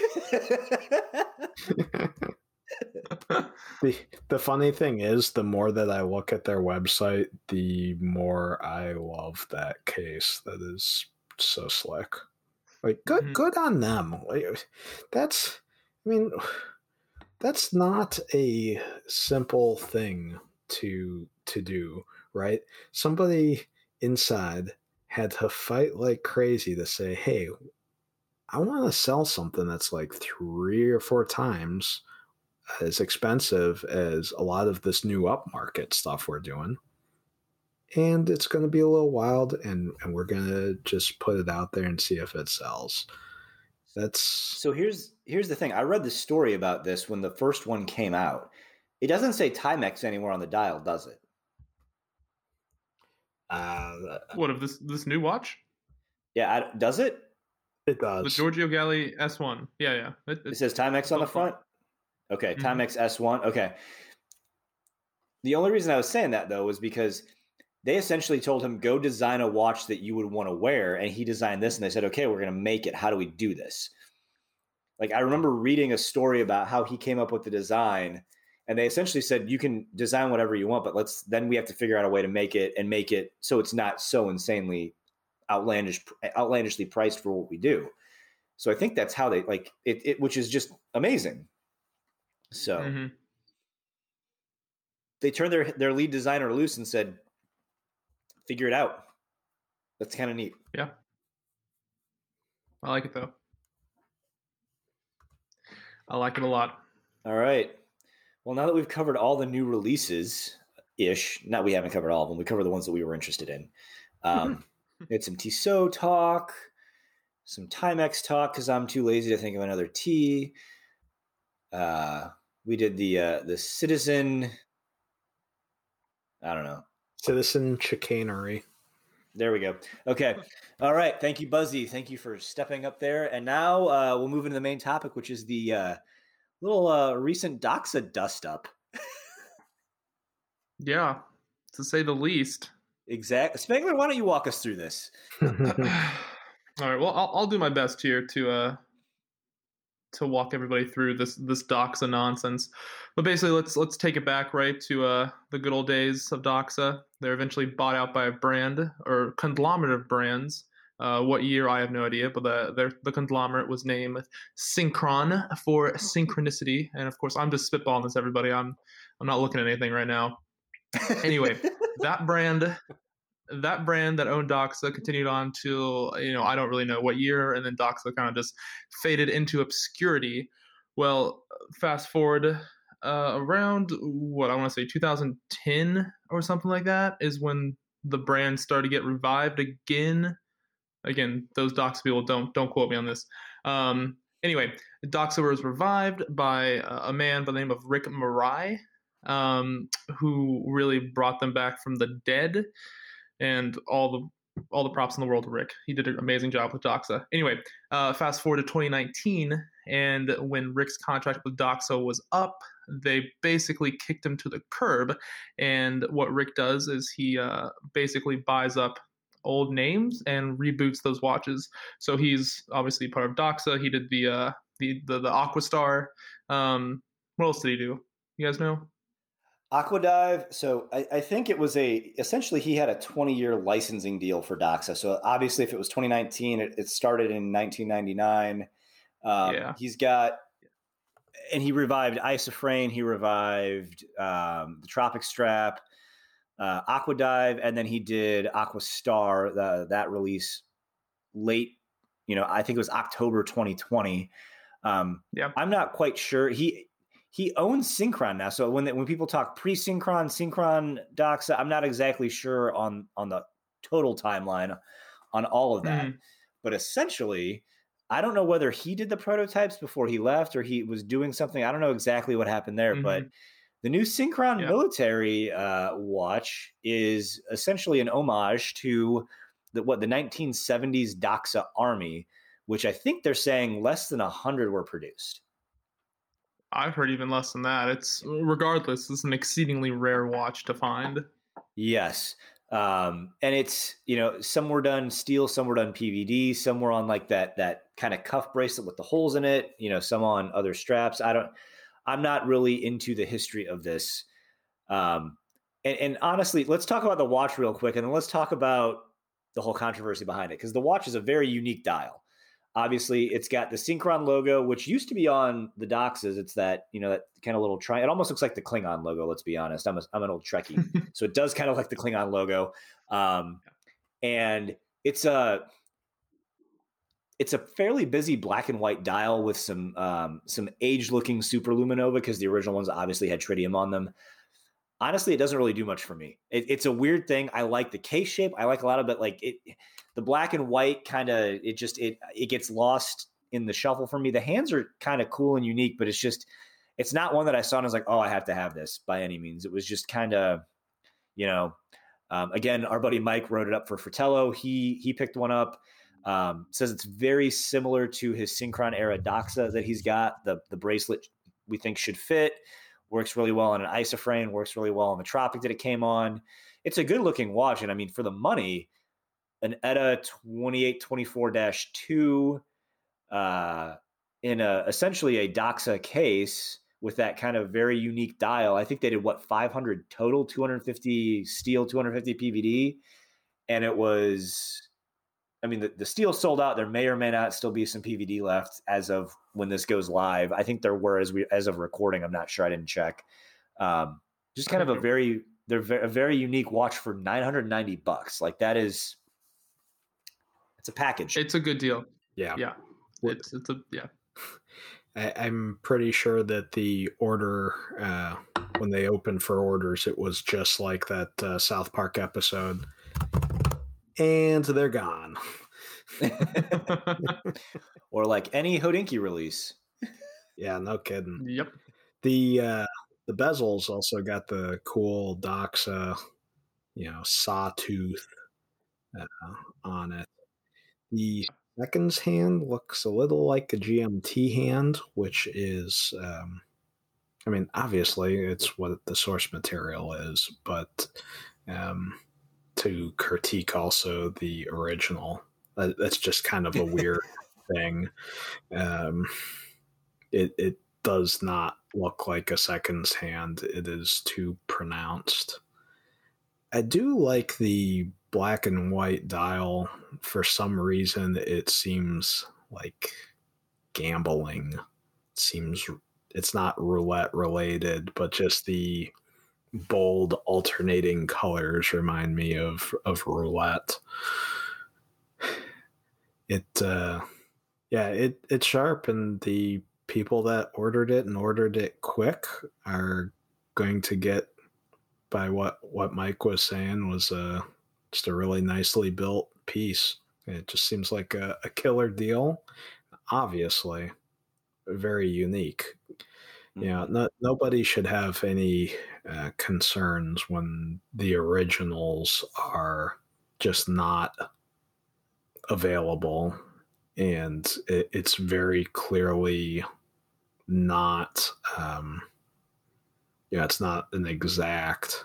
The the funny thing is, the more that I look at their website, the more I love that case. That is so slick. Like good Mhm. good on them. Like that's I mean that's not a simple thing to to do, right? Somebody inside had to fight like crazy to say, "Hey, I want to sell something that's like three or four times as expensive as a lot of this new upmarket stuff we're doing. And it's going to be a little wild, and, and we're going to just put it out there and see if it sells. That's so here's here's the thing. I read the story about this when the first one came out. It doesn't say Timex anywhere on the dial, does it? uh, what of this this new watch? Yeah, I, does it? it does The. Giorgio Galli S1. Yeah, yeah. It, It it, says Timex on the both fine. front. Okay, Mhm. Timex S1. Okay. The only reason I was saying that though was because they essentially told him go design a watch that you would want to wear, and he designed this, and they said, okay, we're going to make it. How do we do this? Like I remember reading a story about how he came up with the design, and they essentially said you can design whatever you want, but let's then we have to figure out a way to make it and make it so it's not so insanely outlandish outlandishly priced for what we do. So I think that's how they like it, it which is just amazing. So Mhm. they turned their their lead designer loose and said, "Figure it out." That's kind of neat. Yeah. I like it though. I like it a lot. All right. Well, now that we've covered all the new releases, ish. Not we haven't covered all of them. We covered the ones that we were interested in. Um, we had some Tissot talk, some Timex talk because I'm too lazy to think of another T. Uh, we did the uh, the Citizen. I don't know. Citizen chicanery. There we go. Okay. All right. Thank you, Buzzy. Thank you for stepping up there. And now uh, we'll move into the main topic, which is the uh, little uh, recent Doxa dust up. Yeah, to say the least. Exactly. Spangler, why don't you walk us through this? All right. Well, I'll, I'll do my best here to uh to walk everybody through this this doxa nonsense. But basically, let's let's take it back right to uh the good old days of doxa. They're eventually bought out by a brand or conglomerate of brands. Uh, what year I have no idea, but the the conglomerate was named Synchron for synchronicity, and of course I'm just spitballing this. Everybody, I'm I'm not looking at anything right now. Anyway, that brand that brand that owned Doxa continued on till you know I don't really know what year, and then Doxa kind of just faded into obscurity. Well, fast forward uh, around what I want to say 2010 or something like that is when the brand started to get revived again. Again, those Doxa people don't don't quote me on this. Um, anyway, Doxa was revived by a man by the name of Rick Marei, um, who really brought them back from the dead and all the all the props in the world to Rick. He did an amazing job with Doxa. Anyway, uh, fast forward to 2019, and when Rick's contract with Doxa was up, they basically kicked him to the curb. And what Rick does is he uh, basically buys up old names and reboots those watches. So he's obviously part of Doxa. He did the uh, the the, the Aquastar. Um, what else did he do? You guys know? Aquadive. So I, I, think it was a essentially he had a 20 year licensing deal for Doxa. So obviously, if it was 2019, it, it started in 1999. Um, yeah. He's got, and he revived Isofrane. He revived um, the Tropic Strap, uh, Aquadive, and then he did Aquastar. The, that release late, you know, I think it was October 2020. Um, yeah, I'm not quite sure. He he owns Synchron now. So when they, when people talk pre-Synchron, Synchron Doxa, I'm not exactly sure on on the total timeline on all of that. Mm. But essentially, I don't know whether he did the prototypes before he left or he was doing something. I don't know exactly what happened there, mm-hmm. but the new Synchron yeah. military uh, watch is essentially an homage to the what the 1970s Doxa Army, which I think they're saying less than hundred were produced. I've heard even less than that. It's regardless, it's an exceedingly rare watch to find. Yes. Um, and it's, you know, some were done steel, some were done PVD, some were on like that that kind of cuff bracelet with the holes in it, you know, some on other straps. I don't I'm not really into the history of this. Um, and, and honestly, let's talk about the watch real quick and then let's talk about the whole controversy behind it because the watch is a very unique dial. Obviously, it's got the Synchron logo, which used to be on the Doxas. It's that you know that kind of little try. It almost looks like the Klingon logo. Let's be honest. I'm a, I'm an old Trekkie, so it does kind of like the Klingon logo. Um, and it's a it's a fairly busy black and white dial with some um, some age looking super superluminova because the original ones obviously had tritium on them. Honestly, it doesn't really do much for me. It, it's a weird thing. I like the case shape. I like a lot of it. Like it the black and white kind of it just it it gets lost in the shuffle for me. The hands are kind of cool and unique, but it's just it's not one that I saw and I was like, oh, I have to have this by any means. It was just kind of, you know, um, again, our buddy Mike wrote it up for Fratello. He he picked one up. Um, says it's very similar to his Synchron era Doxa that he's got. The the bracelet we think should fit. Works really well on an isofrane. Works really well on the Tropic that it came on. It's a good looking watch, and I mean for the money, an ETA 2824-2 uh, in a essentially a Doxa case with that kind of very unique dial. I think they did what 500 total, 250 steel, 250 PVD, and it was. I mean, the, the steel sold out. There may or may not still be some PVD left as of when this goes live. I think there were as we as of recording. I'm not sure. I didn't check. Um, just kind of a very they're a very unique watch for 990 bucks. Like that is it's a package. It's a good deal. Yeah. Yeah. It's it's a yeah. I, am pretty sure that the order uh, when they opened for orders, it was just like that uh, South Park episode, and they're gone. or like any Hodinkee release. Yeah, no kidding. Yep. The uh, the bezels also got the cool Doxa, you know, sawtooth uh, on it. The seconds hand looks a little like a GMT hand, which is, um, I mean, obviously it's what the source material is, but um, to critique also the original. That's just kind of a weird thing. Um, it it does not look like a seconds hand. It is too pronounced. I do like the black and white dial. For some reason, it seems like gambling. It seems it's not roulette related, but just the bold alternating colors remind me of of roulette. It uh yeah, it it's sharp and the people that ordered it and ordered it quick are going to get by what what Mike was saying was a just a really nicely built piece. It just seems like a, a killer deal. Obviously, very unique. Mm-hmm. Yeah, no, nobody should have any uh, concerns when the originals are just not available, and it, it's very clearly not. Um, yeah, it's not an exact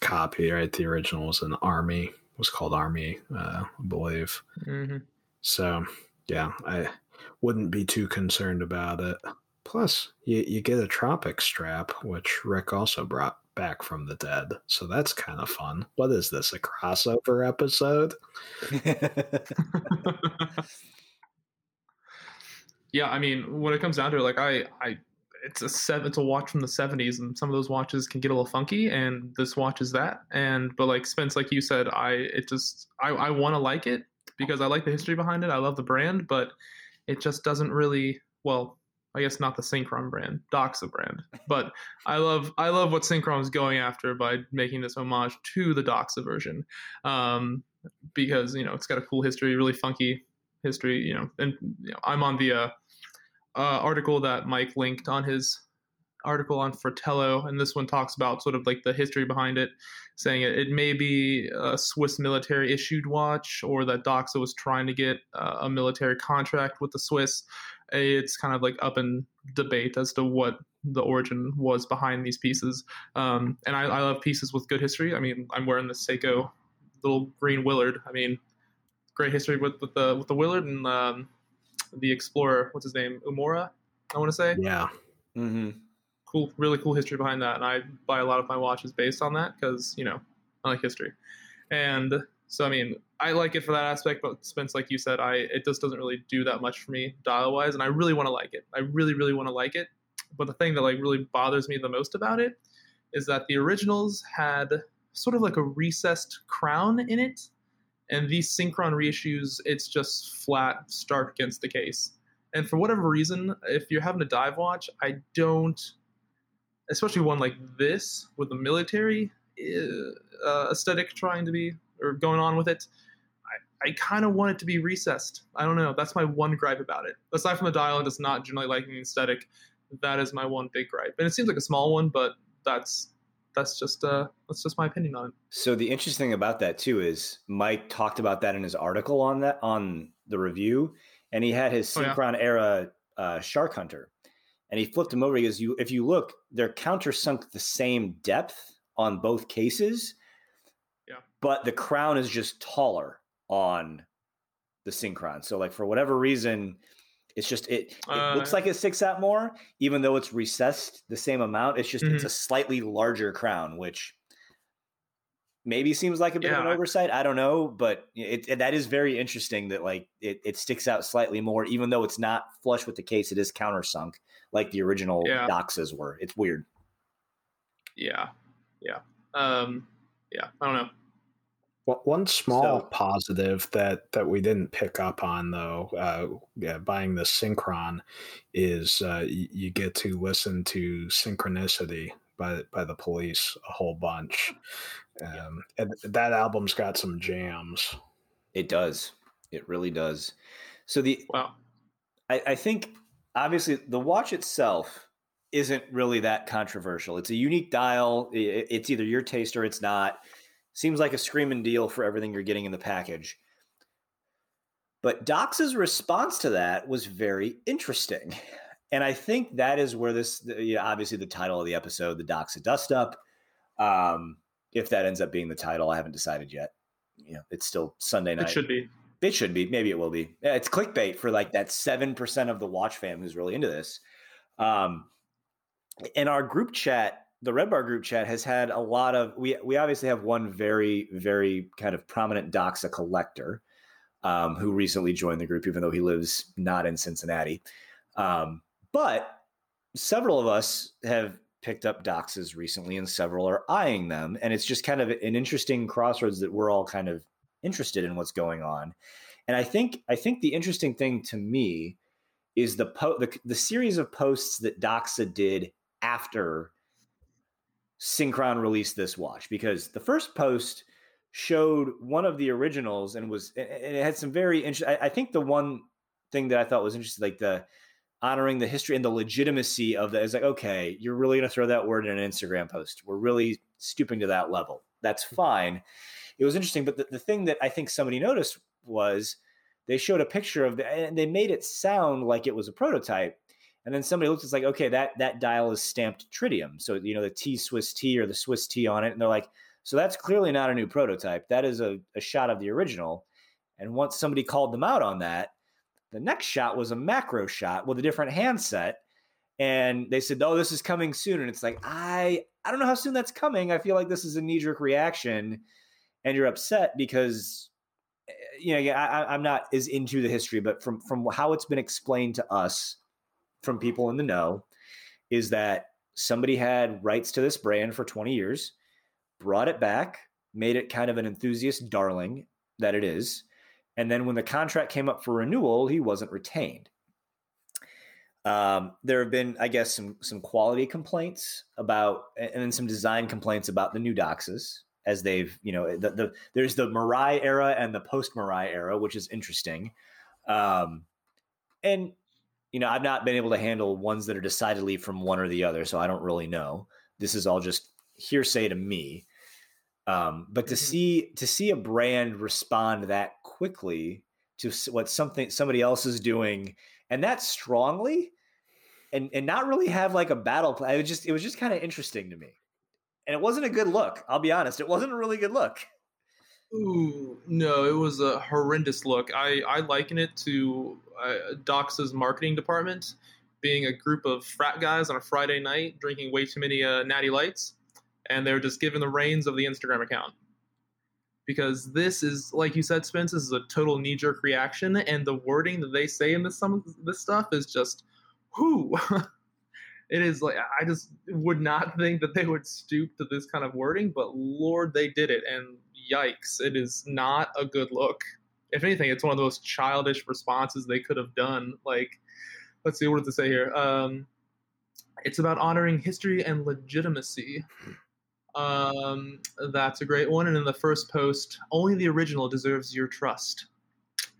copy, right? The original was an army, was called Army, uh, I believe. Mm-hmm. So, yeah, I wouldn't be too concerned about it. Plus, you, you get a tropic strap, which Rick also brought back from the dead. So that's kind of fun. What is this, a crossover episode? yeah, I mean, when it comes down to it, like I, I it's a seven it's a watch from the 70s and some of those watches can get a little funky and this watch is that and but like spence like you said i it just i, I want to like it because i like the history behind it i love the brand but it just doesn't really well i guess not the synchron brand doxa brand but i love i love what synchron is going after by making this homage to the doxa version um, because you know it's got a cool history really funky history you know and you know, i'm on the uh, uh, article that Mike linked on his article on Fratello, and this one talks about sort of like the history behind it, saying it, it may be a Swiss military issued watch, or that Doxa was trying to get uh, a military contract with the Swiss. It's kind of like up in debate as to what the origin was behind these pieces. Um, and I, I, love pieces with good history. I mean, I'm wearing the Seiko little green Willard. I mean, great history with, with the with the Willard, and um, the explorer. What's his name? Uemura, I want to say. Yeah. Mm-hmm. Cool, really cool history behind that, and I buy a lot of my watches based on that because you know I like history, and so I mean I like it for that aspect. But Spence, like you said, I it just doesn't really do that much for me dial wise, and I really want to like it. I really, really want to like it. But the thing that like really bothers me the most about it is that the originals had sort of like a recessed crown in it and these synchron reissues, it's just flat stark against the case. And for whatever reason, if you're having a dive watch, I don't, especially one like this with the military uh, aesthetic trying to be or going on with it. I, kind of want it to be recessed. I don't know. That's my one gripe about it. Aside from the dial and just not generally liking the aesthetic, that is my one big gripe. And it seems like a small one, but that's that's just uh that's just my opinion on it. So the interesting thing about that too is Mike talked about that in his article on that on the review, and he had his synchron oh, yeah. era uh, shark hunter, and he flipped him over. He goes, "You if you look, they're countersunk the same depth on both cases, yeah, but the crown is just taller on the synchron. So like for whatever reason." It's just it, it uh, looks like it sticks out more, even though it's recessed the same amount. It's just mm-hmm. it's a slightly larger crown, which maybe seems like a bit yeah. of an oversight. I don't know, but it, it, that is very interesting that like it, it sticks out slightly more, even though it's not flush with the case. It is countersunk like the original yeah. Doxas were. It's weird. Yeah, yeah, um, yeah. I don't know. One small so, positive that that we didn't pick up on though, uh, yeah, buying the Synchron, is uh, you, you get to listen to Synchronicity by by the Police a whole bunch, um, yeah. and that album's got some jams. It does. It really does. So the wow, I, I think obviously the watch itself isn't really that controversial. It's a unique dial. It's either your taste or it's not Seems like a screaming deal for everything you're getting in the package. But Doxa's response to that was very interesting. And I think that is where this, you know, obviously, the title of the episode, the Doxa Dust Up. Um, if that ends up being the title, I haven't decided yet. You know, it's still Sunday night. It should be. It should be. Maybe it will be. It's clickbait for like that seven percent of the watch fam who's really into this. Um, in our group chat, the Red Bar group chat has had a lot of. We we obviously have one very very kind of prominent Doxa collector um, who recently joined the group, even though he lives not in Cincinnati. Um, but several of us have picked up doxes recently, and several are eyeing them, and it's just kind of an interesting crossroads that we're all kind of interested in what's going on. And I think I think the interesting thing to me is the po- the, the series of posts that Doxa did after Synchron released this watch because the first post showed one of the originals and was and it had some very interesting. I, think the one thing that I thought was interesting, like the honoring the history and the legitimacy of that is like, okay, you're really going to throw that word in an Instagram post. We're really stooping to that level. That's hmm. fine. It was interesting, but the, the thing that I think somebody noticed was they showed a picture of the, and they made it sound like it was a prototype. And then somebody looks, at it's like, okay, that that dial is stamped tritium. So, you know, the T Swiss T or the Swiss T on it. And they're like, so that's clearly not a new prototype. That is a, a shot of the original. And once somebody called them out on that, the next shot was a macro shot with a different handset. And they said, "Oh, this is coming soon." And it's like, I I don't know how soon that's coming. I feel like this is a knee jerk reaction, and you're upset because eh, you know I, I'm not as into the history, but from from how it's been explained to us from people in the know, is that somebody had rights to this brand for 20 years, brought it back, made it kind of an enthusiast darling that it is, and then when the contract came up for renewal, he wasn't retained. Um, there have been, I guess, some some quality complaints about, and then some design complaints about the new doxes as they've, you know, the, the there's the Marei era and the post Marei era, which is interesting. Um, and you know, I've not been able to handle ones that are decidedly from one or the other, so I don't really know. This is all just hearsay to me. Um, but to mm-hmm. see to see a brand respond that quickly to what something somebody else is doing, and that strongly, and and not really have like a battle plan. It was just it was just kind of interesting to me, and it wasn't a good look. I'll be honest, it wasn't a really good look. Ooh, no, it was a horrendous look. I I liken it to uh, Doxa's marketing department being a group of frat guys on a Friday night drinking way too many uh, natty lights and they're just given the reins of the Instagram account. Because this is, like you said, Spence, this is a total knee jerk reaction, and the wording that they say in this some this stuff is just, whoo. it is like I just would not think that they would stoop to this kind of wording, but Lord, they did it, and yikes, it is not a good look. If anything, it's one of those childish responses they could have done. Like, let's see, what does it say here? Um, it's about honoring history and legitimacy. Um, that's a great one. And in the first post, only the original deserves your trust.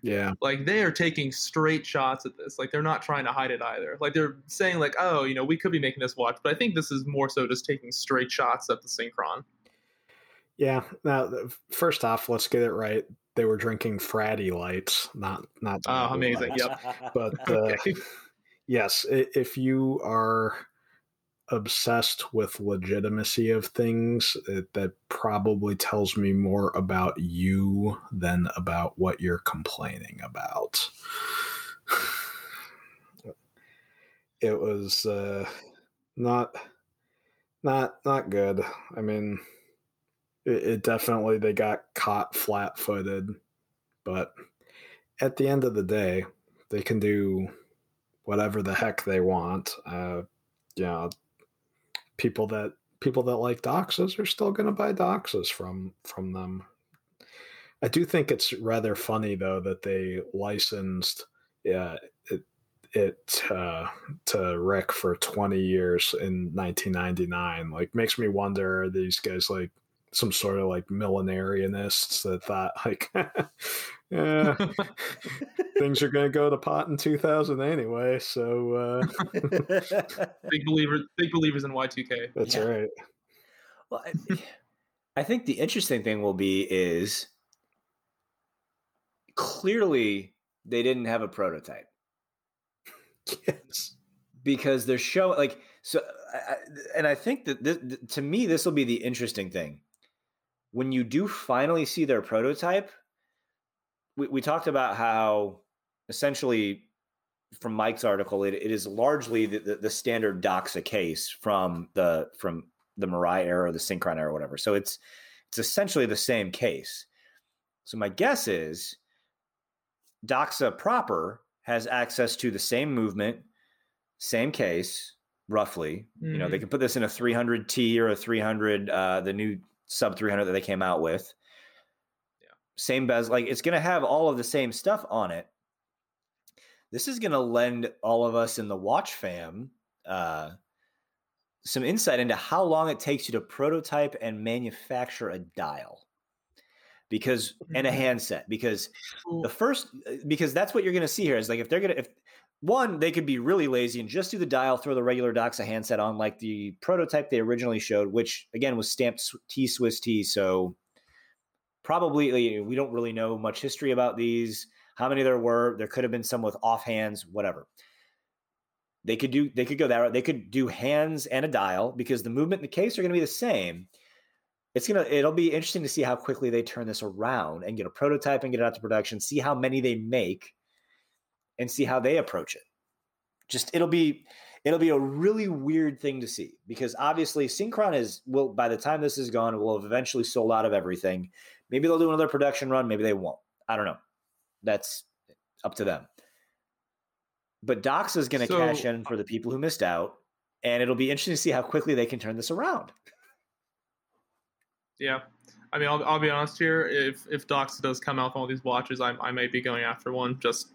Yeah. Like they are taking straight shots at this. Like they're not trying to hide it either. Like they're saying like, oh, you know, we could be making this watch, but I think this is more so just taking straight shots at the Synchron. Yeah. Now, first off, let's get it right. They were drinking fratty lights, not not. Oh, amazing! Lights. Yep. But uh, okay. yes, if you are obsessed with legitimacy of things it, that probably tells me more about you than about what you're complaining about it was uh, not not not good i mean it, it definitely they got caught flat-footed but at the end of the day they can do whatever the heck they want uh, you know people that people that like doxes are still going to buy doxes from from them. I do think it's rather funny though that they licensed yeah it it uh, to Rick for 20 years in 1999. Like makes me wonder these guys like some sort of like millenarianists that thought like yeah things are going to go to pot in 2000 anyway so uh big believers big believers in y2k that's yeah. right. Well I, I think the interesting thing will be is clearly they didn't have a prototype. Yes. Because they're showing like so I, and i think that this, to me this will be the interesting thing when you do finally see their prototype, we, we talked about how essentially from Mike's article, it, it is largely the, the, the, standard Doxa case from the from the Marei era, the Synchron era, whatever. So it's it's essentially the same case. So my guess is Doxa proper has access to the same movement, same case, roughly. Mm-hmm. You know, they mm-hmm. can put this in a 300T or a 300, uh, the new sub 300 that they came out with. Yeah. Same bezel, like it's going to have all of the same stuff on it. This is going to lend all of us in the watch fam uh, some insight into how long it takes you to prototype and manufacture a dial because and a mm-hmm. handset because the first uh, because that's what you're going to see here is like if they're going to if one they could be really lazy and just do the dial throw the regular doxa handset on like the prototype they originally showed which again was stamped t swiss t so probably eh, we don't really know much history about these how many there were. There could have been some with off hands whatever. They could do they could go that route. They could do hands and a dial because the movement and the case are going to be the same. It's gonna it'll be interesting to see how quickly they turn this around and get a prototype and get it out to production see how many they make and see how they approach it. Just it'll be it'll be a really weird thing to see because obviously synchron is will by the time this is gone will have eventually sold out of everything. Maybe they'll do another production run maybe they won't. I don't know. That's up to them. But Doxa's going to so, cash in for the people who missed out and it'll be interesting to see how quickly they can turn this around. Yeah. I mean, I'll, I'll be honest here. If if Doxa does come out with all these watches, I, I may be going after one, just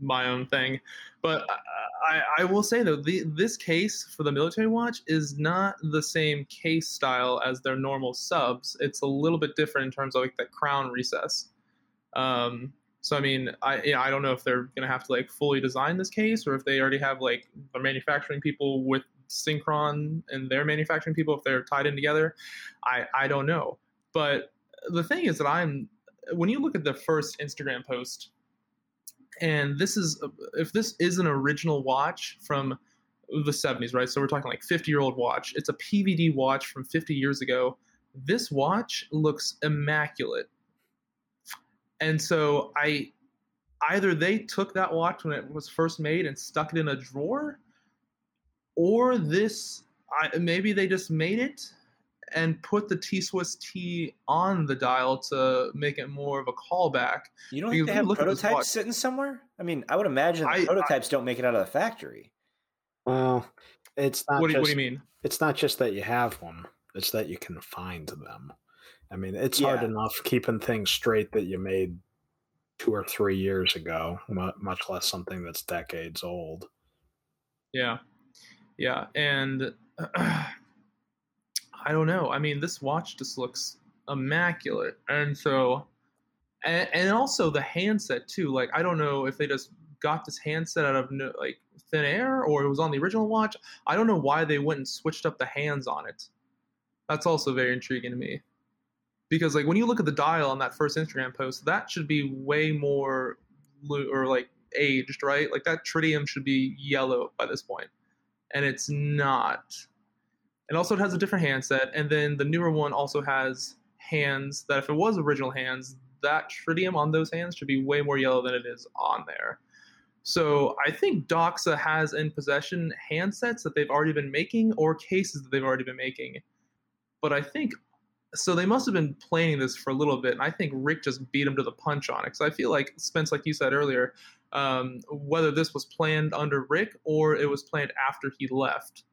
my own thing. But I, I will say though, the, this case for the military watch is not the same case style as their normal subs. It's a little bit different in terms of like the crown recess. Um, so I mean, I yeah, I don't know if they're gonna have to like fully design this case or if they already have like the manufacturing people with Synchron and their manufacturing people if they're tied in together. I I don't know. But the thing is that I'm when you look at the first Instagram post, and this is if this is an original watch from the 70s, right? So we're talking like 50 year old watch. It's a PVD watch from 50 years ago. This watch looks immaculate. And so I either they took that watch when it was first made and stuck it in a drawer or this I, maybe they just made it and put the T Swiss T on the dial to make it more of a callback. You don't think they have prototypes sitting somewhere? I mean, I would imagine I, prototypes I, don't make it out of the factory. Well, it's not. What do, just, what do, you mean? It's not just that you have one; it's that you can find them. I mean, it's yeah. hard enough keeping things straight that you made two or three years ago, much less something that's decades old. Yeah, yeah, and I don't know. I mean, this watch just looks immaculate, and so, and, and also the handset too. Like, I don't know if they just got this handset out of no, like thin air or it was on the original watch. I don't know why they went and switched up the hands on it. That's also very intriguing to me. Because like when you look at the dial on that first Instagram post, that should be way more or like aged, right? Like that tritium should be yellow by this point and it's not. And also, it has a different handset, and then the newer one also has hands that, if it was original hands, that tritium on those hands should be way more yellow than it is on there. So I think Doxa has in possession handsets that they've already been making or cases that they've already been making. But I think so they must have been planning this for a little bit, and I think Rick just beat him to the punch on it. Because I feel like Spence, like you said earlier, um, whether this was planned under Rick or it was planned after he left.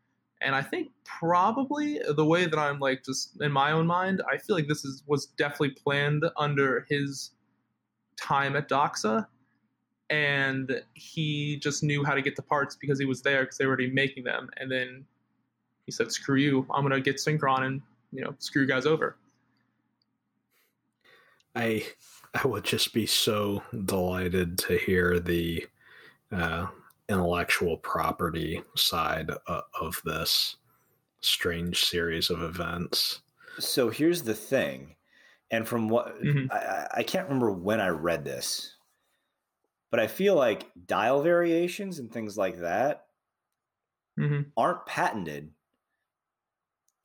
And I think probably the way that I'm like just in my own mind, I feel like this is was definitely planned under his time at Doxa. And he just knew how to get the parts because he was there because they were already making them. And then he said, "Screw you! I'm gonna get Synchron and you know screw you guys over." I I would just be so delighted to hear the uh, intellectual property side uh, of this strange series of events. So here's the thing, and from what mm-hmm. I, I can't remember when I read this, but I feel like dial variations and things like that mm-hmm. aren't patented,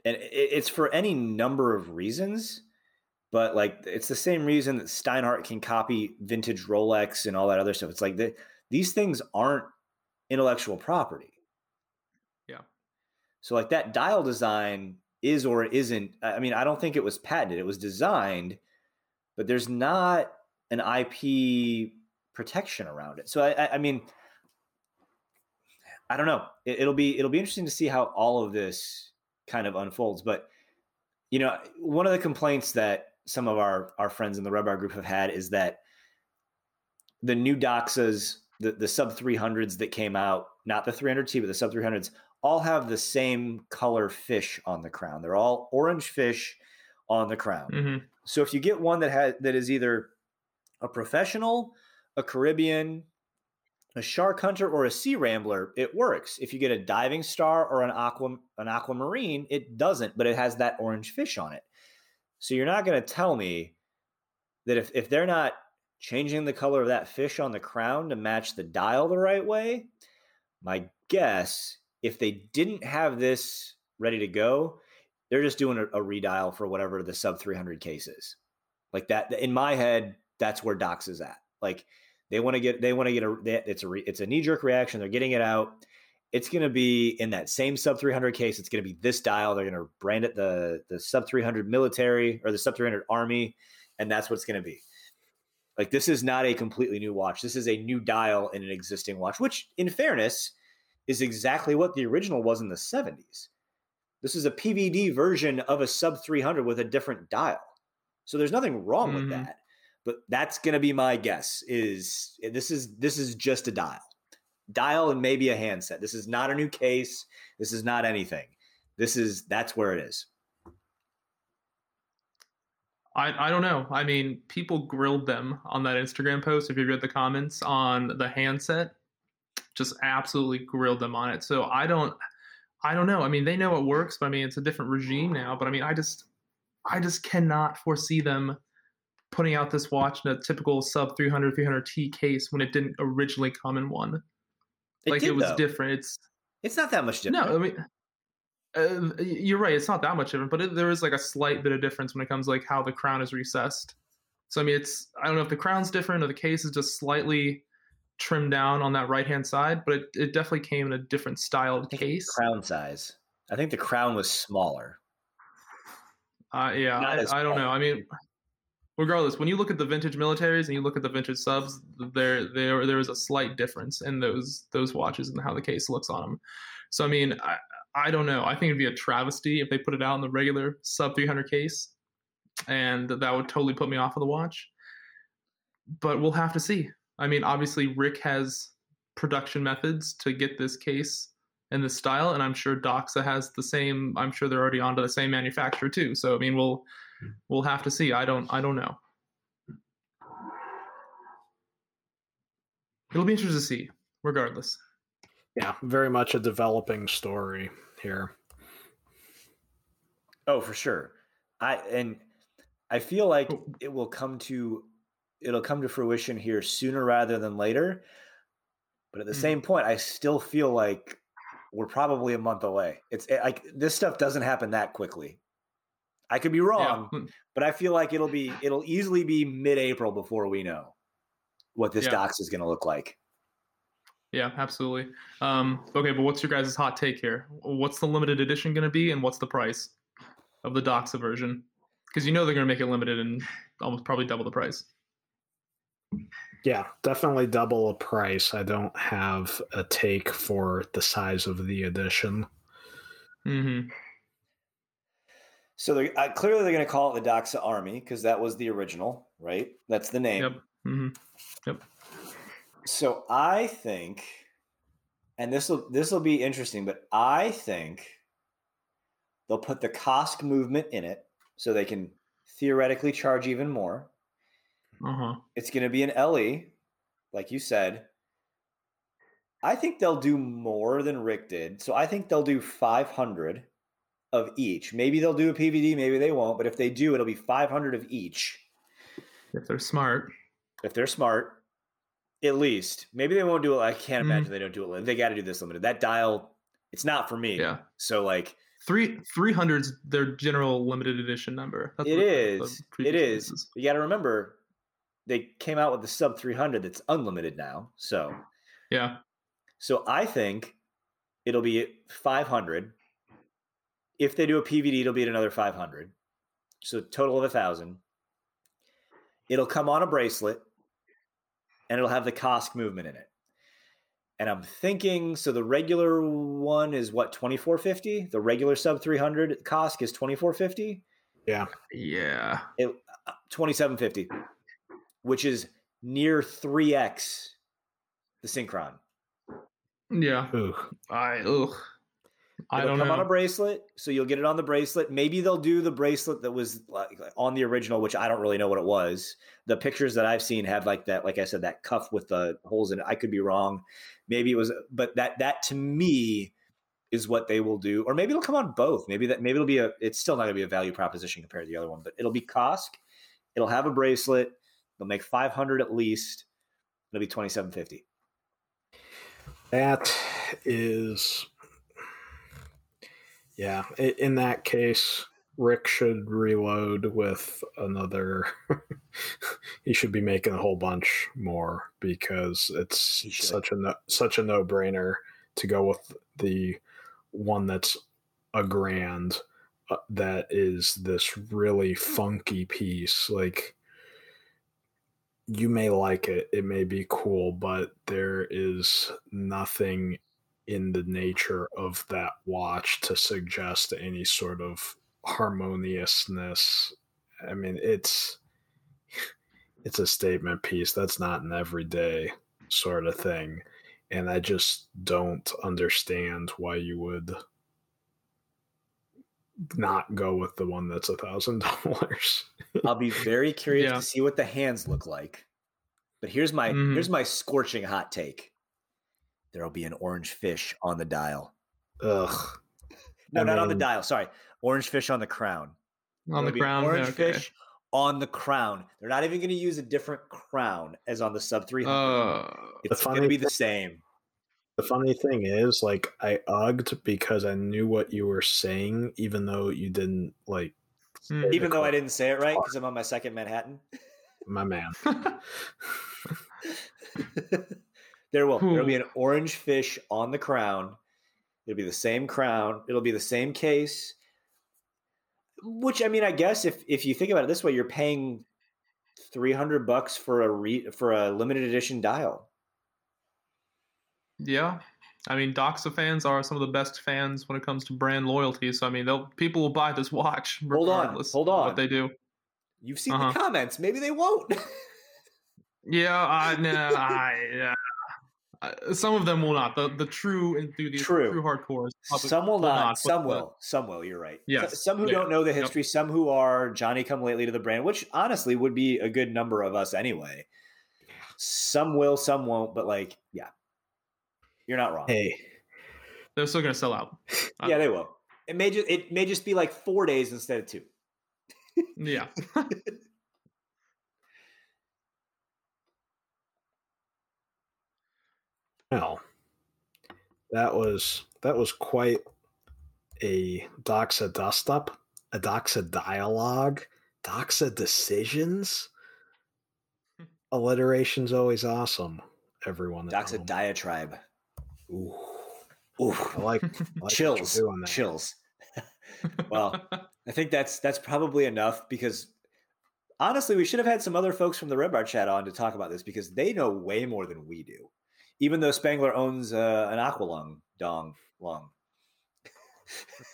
and it's for any number of reasons but like it's the same reason that Steinhart can copy vintage Rolex and all that other stuff. It's like the, these things aren't intellectual property. Yeah. So like that dial design is or isn't I mean, I don't think it was patented. It was designed, but there's not an IP protection around it. So I, I, I mean, I don't know. It, it'll be it'll be interesting to see how all of this kind of unfolds. But you know, one of the complaints that some of our our friends in the Red group have had is that the new Doxas, the the sub 300s that came out, not the 300T, but the sub 300s, all have the same color fish on the crown. They're all orange fish on the crown. Mm-hmm. So if you get one that has that is either a professional, a Caribbean, a shark hunter, or a sea rambler, it works. If you get a diving star or an aqua an aquamarine, it doesn't, but it has that orange fish on it. So you're not going to tell me that if, if they're not changing the color of that fish on the crown to match the dial the right way, my guess, if they didn't have this ready to go, they're just doing a, a redial for whatever the sub 300 case is. Like that, in my head, that's where Doxa's at. Like they want to get, they want to get a, it's a, it's a knee jerk reaction. They're getting it out. It's going to be in that same sub 300 case. It's going to be this dial. They're going to brand it the the sub 300 military or the sub 300 army, and that's what it's going to be. Like this is not a completely new watch. This is a new dial in an existing watch, which, in fairness, is exactly what the original was in the 70s. This is a PVD version of a sub 300 with a different dial. So there's nothing wrong mm-hmm. with that. But that's going to be my guess is this is this is just a dial. Dial and maybe a handset. This is not a new case. This is not anything. This is that's where it is. I, I don't know. I mean, people grilled them on that Instagram post. If you read the comments on the handset, just absolutely grilled them on it. So I don't I don't know. I mean, they know it works, but I mean, it's a different regime now. But I mean, I just, I just cannot foresee them putting out this watch in a typical sub 300 300T case when it didn't originally come in one. It like did, it was though. different. It's it's not that much different. No, I mean. Uh, you're right. It's not that much different, but it, there is like a slight bit of difference when it comes like how the crown is recessed. So I mean, it's I don't know if the crown's different or the case is just slightly trimmed down on that right hand side, but it, it definitely came in a different styled case. Crown size. I think the crown was smaller. Uh, yeah, I, I, don't know. I mean, regardless, when you look at the vintage militaries and you look at the vintage subs, there there there is a slight difference in those those watches and how the case looks on them. So I mean, I, I don't know. I think it'd be a travesty if they put it out in the regular sub 300 case, and that would totally put me off of the watch. But we'll have to see. I mean, obviously, Rick has production methods to get this case and this style, and I'm sure Doxa has the same. I'm sure they're already onto the same manufacturer too. So I mean, we'll we'll have to see. I don't I don't know. It'll be interesting to see, regardless. Yeah, very much a developing story here. Oh, for sure. I and I feel like oh. it will come to it'll come to fruition here sooner rather than later. But at the mm. same point, I still feel like we're probably a month away. It's eh, like this stuff doesn't happen that quickly. I could be wrong, yeah. but I feel like it'll be it'll easily be mid-April before we know what this yeah. Doxa's going to look like. Yeah, absolutely. Um, okay, but what's your guys' hot take here? What's the limited edition going to be, and what's the price of the Doxa version? Because you know they're going to make it limited and almost probably double the price. Yeah, definitely double the price. I don't have a take for the size of the edition. Mm-hmm. So they're, uh, clearly they're going to call it the Doxa Army because that was the original, right? That's the name. Yep. Mm-hmm. Yep. So I think, and this will this will be interesting, but I think they'll put the COSC movement in it so they can theoretically charge even more. Uh-huh. It's going to be an LE, like you said. I think they'll do more than Rick did. So I think they'll do 500 of each. Maybe they'll do a PVD, maybe they won't. But if they do, it'll be 500 of each. If they're smart. If they're smart, at least. Maybe they won't do it. I can't mm-hmm. imagine they don't do it. They got to do this limited. That dial, it's not for me. Yeah. So like Three three hundreds their general limited edition number. That's it is. It is. is. You got to remember, they came out with the sub 300 that's unlimited now. So yeah. So I think it'll be 500. If they do a PVD, it'll be at another 500. So total of a thousand. It'll come on a bracelet, and it'll have the COSC movement in it. And I'm thinking so the regular one is what 2450 the regular sub 300 COSC is 2450 yeah. Yeah. It, uh, 2750 which is near 3x the synchron. Yeah. Ugh. i ugh. I don't come know. on a bracelet, so you'll get it on the bracelet. Maybe they'll do the bracelet that was like on the original, which I don't really know what it was. The pictures that I've seen have like that, like I said, that cuff with the holes in it. I could be wrong. Maybe it was, but that that to me is what they will do, or maybe it'll come on both. Maybe that maybe it'll be a. It's still not going to be a value proposition compared to the other one, but it'll be COSC. It'll have a bracelet. They'll make five hundred at least. It'll be twenty seven fifty. That is yeah, in that case, Rick should reload with another. he should be making a whole bunch more because it's such a no, such a no brainer to go with the one that's a grand uh, that is this really funky piece. Like you may like it, it may be cool, but there is nothing in the nature of that watch to suggest any sort of harmoniousness. I mean, it's it's a statement piece. That's not an everyday sort of thing. And I just don't understand why you would not go with the one that's a thousand dollars. I'll be very curious yeah. to see what the hands look like. But here's my mm-hmm. here's my scorching hot take there'll be an orange fish on the dial. Ugh. No, I not mean, on the dial. Sorry, orange fish on the crown. On there'll the crown, orange okay. fish on the crown. They're not even going to use a different crown as on the sub three hundred. Uh, it's going to be the same. The funny thing is, like, I ugged because I knew what you were saying, even though you didn't like. Even though I didn't say it right because I'm on my second Manhattan. My man. There will. There'll be an orange fish on the crown. It'll be the same crown. It'll be the same case. Which I mean, I guess if if you think about it this way, you're paying three hundred bucks for a re, for a limited edition dial. Yeah, I mean, Doxa fans are some of the best fans when it comes to brand loyalty. So I mean, they'll people will buy this watch. Hold on, hold on. What they do. You've seen uh-huh. the comments. Maybe they won't. yeah, I no, I uh, some of them will not. The the true enthusiasts, true, the true hardcore. Some will, will not, not. Some will. Some will. You're right. Yes. Some who yeah. don't know the history. Yep. Some who are Johnny come lately to the brand, which honestly would be a good number of us anyway. Some will. Some won't. But like, yeah, you're not wrong. Hey, they're still gonna sell out. yeah, they will. It may just it may just be like four days instead of two. yeah. Well, that was that was quite a doxa dust up, a doxa dialogue, doxa decisions. Alliteration's always awesome. Everyone, doxa diatribe. Ooh, ooh, I like, I like chills, chills. well, I think that's that's probably enough because honestly, we should have had some other folks from the Red Bar chat on to talk about this because they know way more than we do even though Spangler owns uh, an Aqualung dong lung.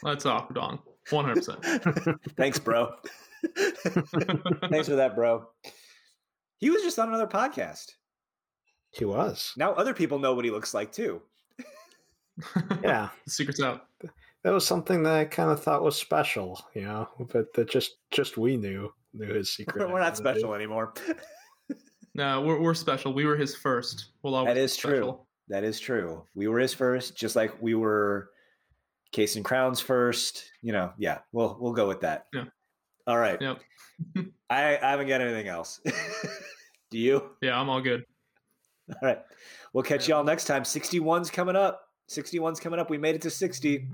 That's Aquadong, one hundred percent. Thanks, bro. Thanks for that, bro. He was just on another podcast. He was. Now other people know what he looks like too. yeah, the secret's out. That was something that I kind of thought was special, you know, but that just just we knew knew his secret. We're not special anymore. No, we're, we're special. We were his first. We'll always that is true. That is true. We were his first, just like we were Case and Crowns first. You know, yeah. We'll we'll go with that. Yeah. All right. Yep. I, I haven't got anything else. Do you? Yeah, I'm all good. All right. We'll catch y'all next time. 61's coming up. 61's coming up. We made it to 60.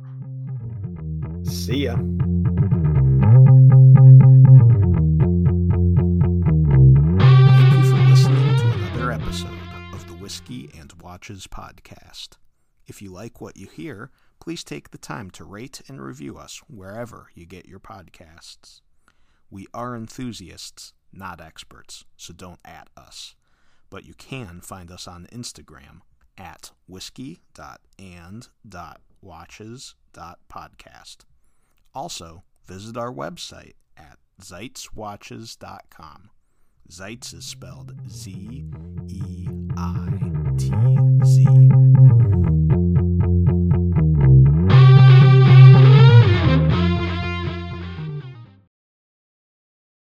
See ya. Whiskey and Watches podcast. If you like what you hear, please take the time to rate and review us wherever you get your podcasts. We are enthusiasts, not experts, so don't at us. But you can find us on Instagram at whiskey.and.watches.podcast. Also, visit our website at zeitzwatches.com. Zeitz is spelled Z E I TZ.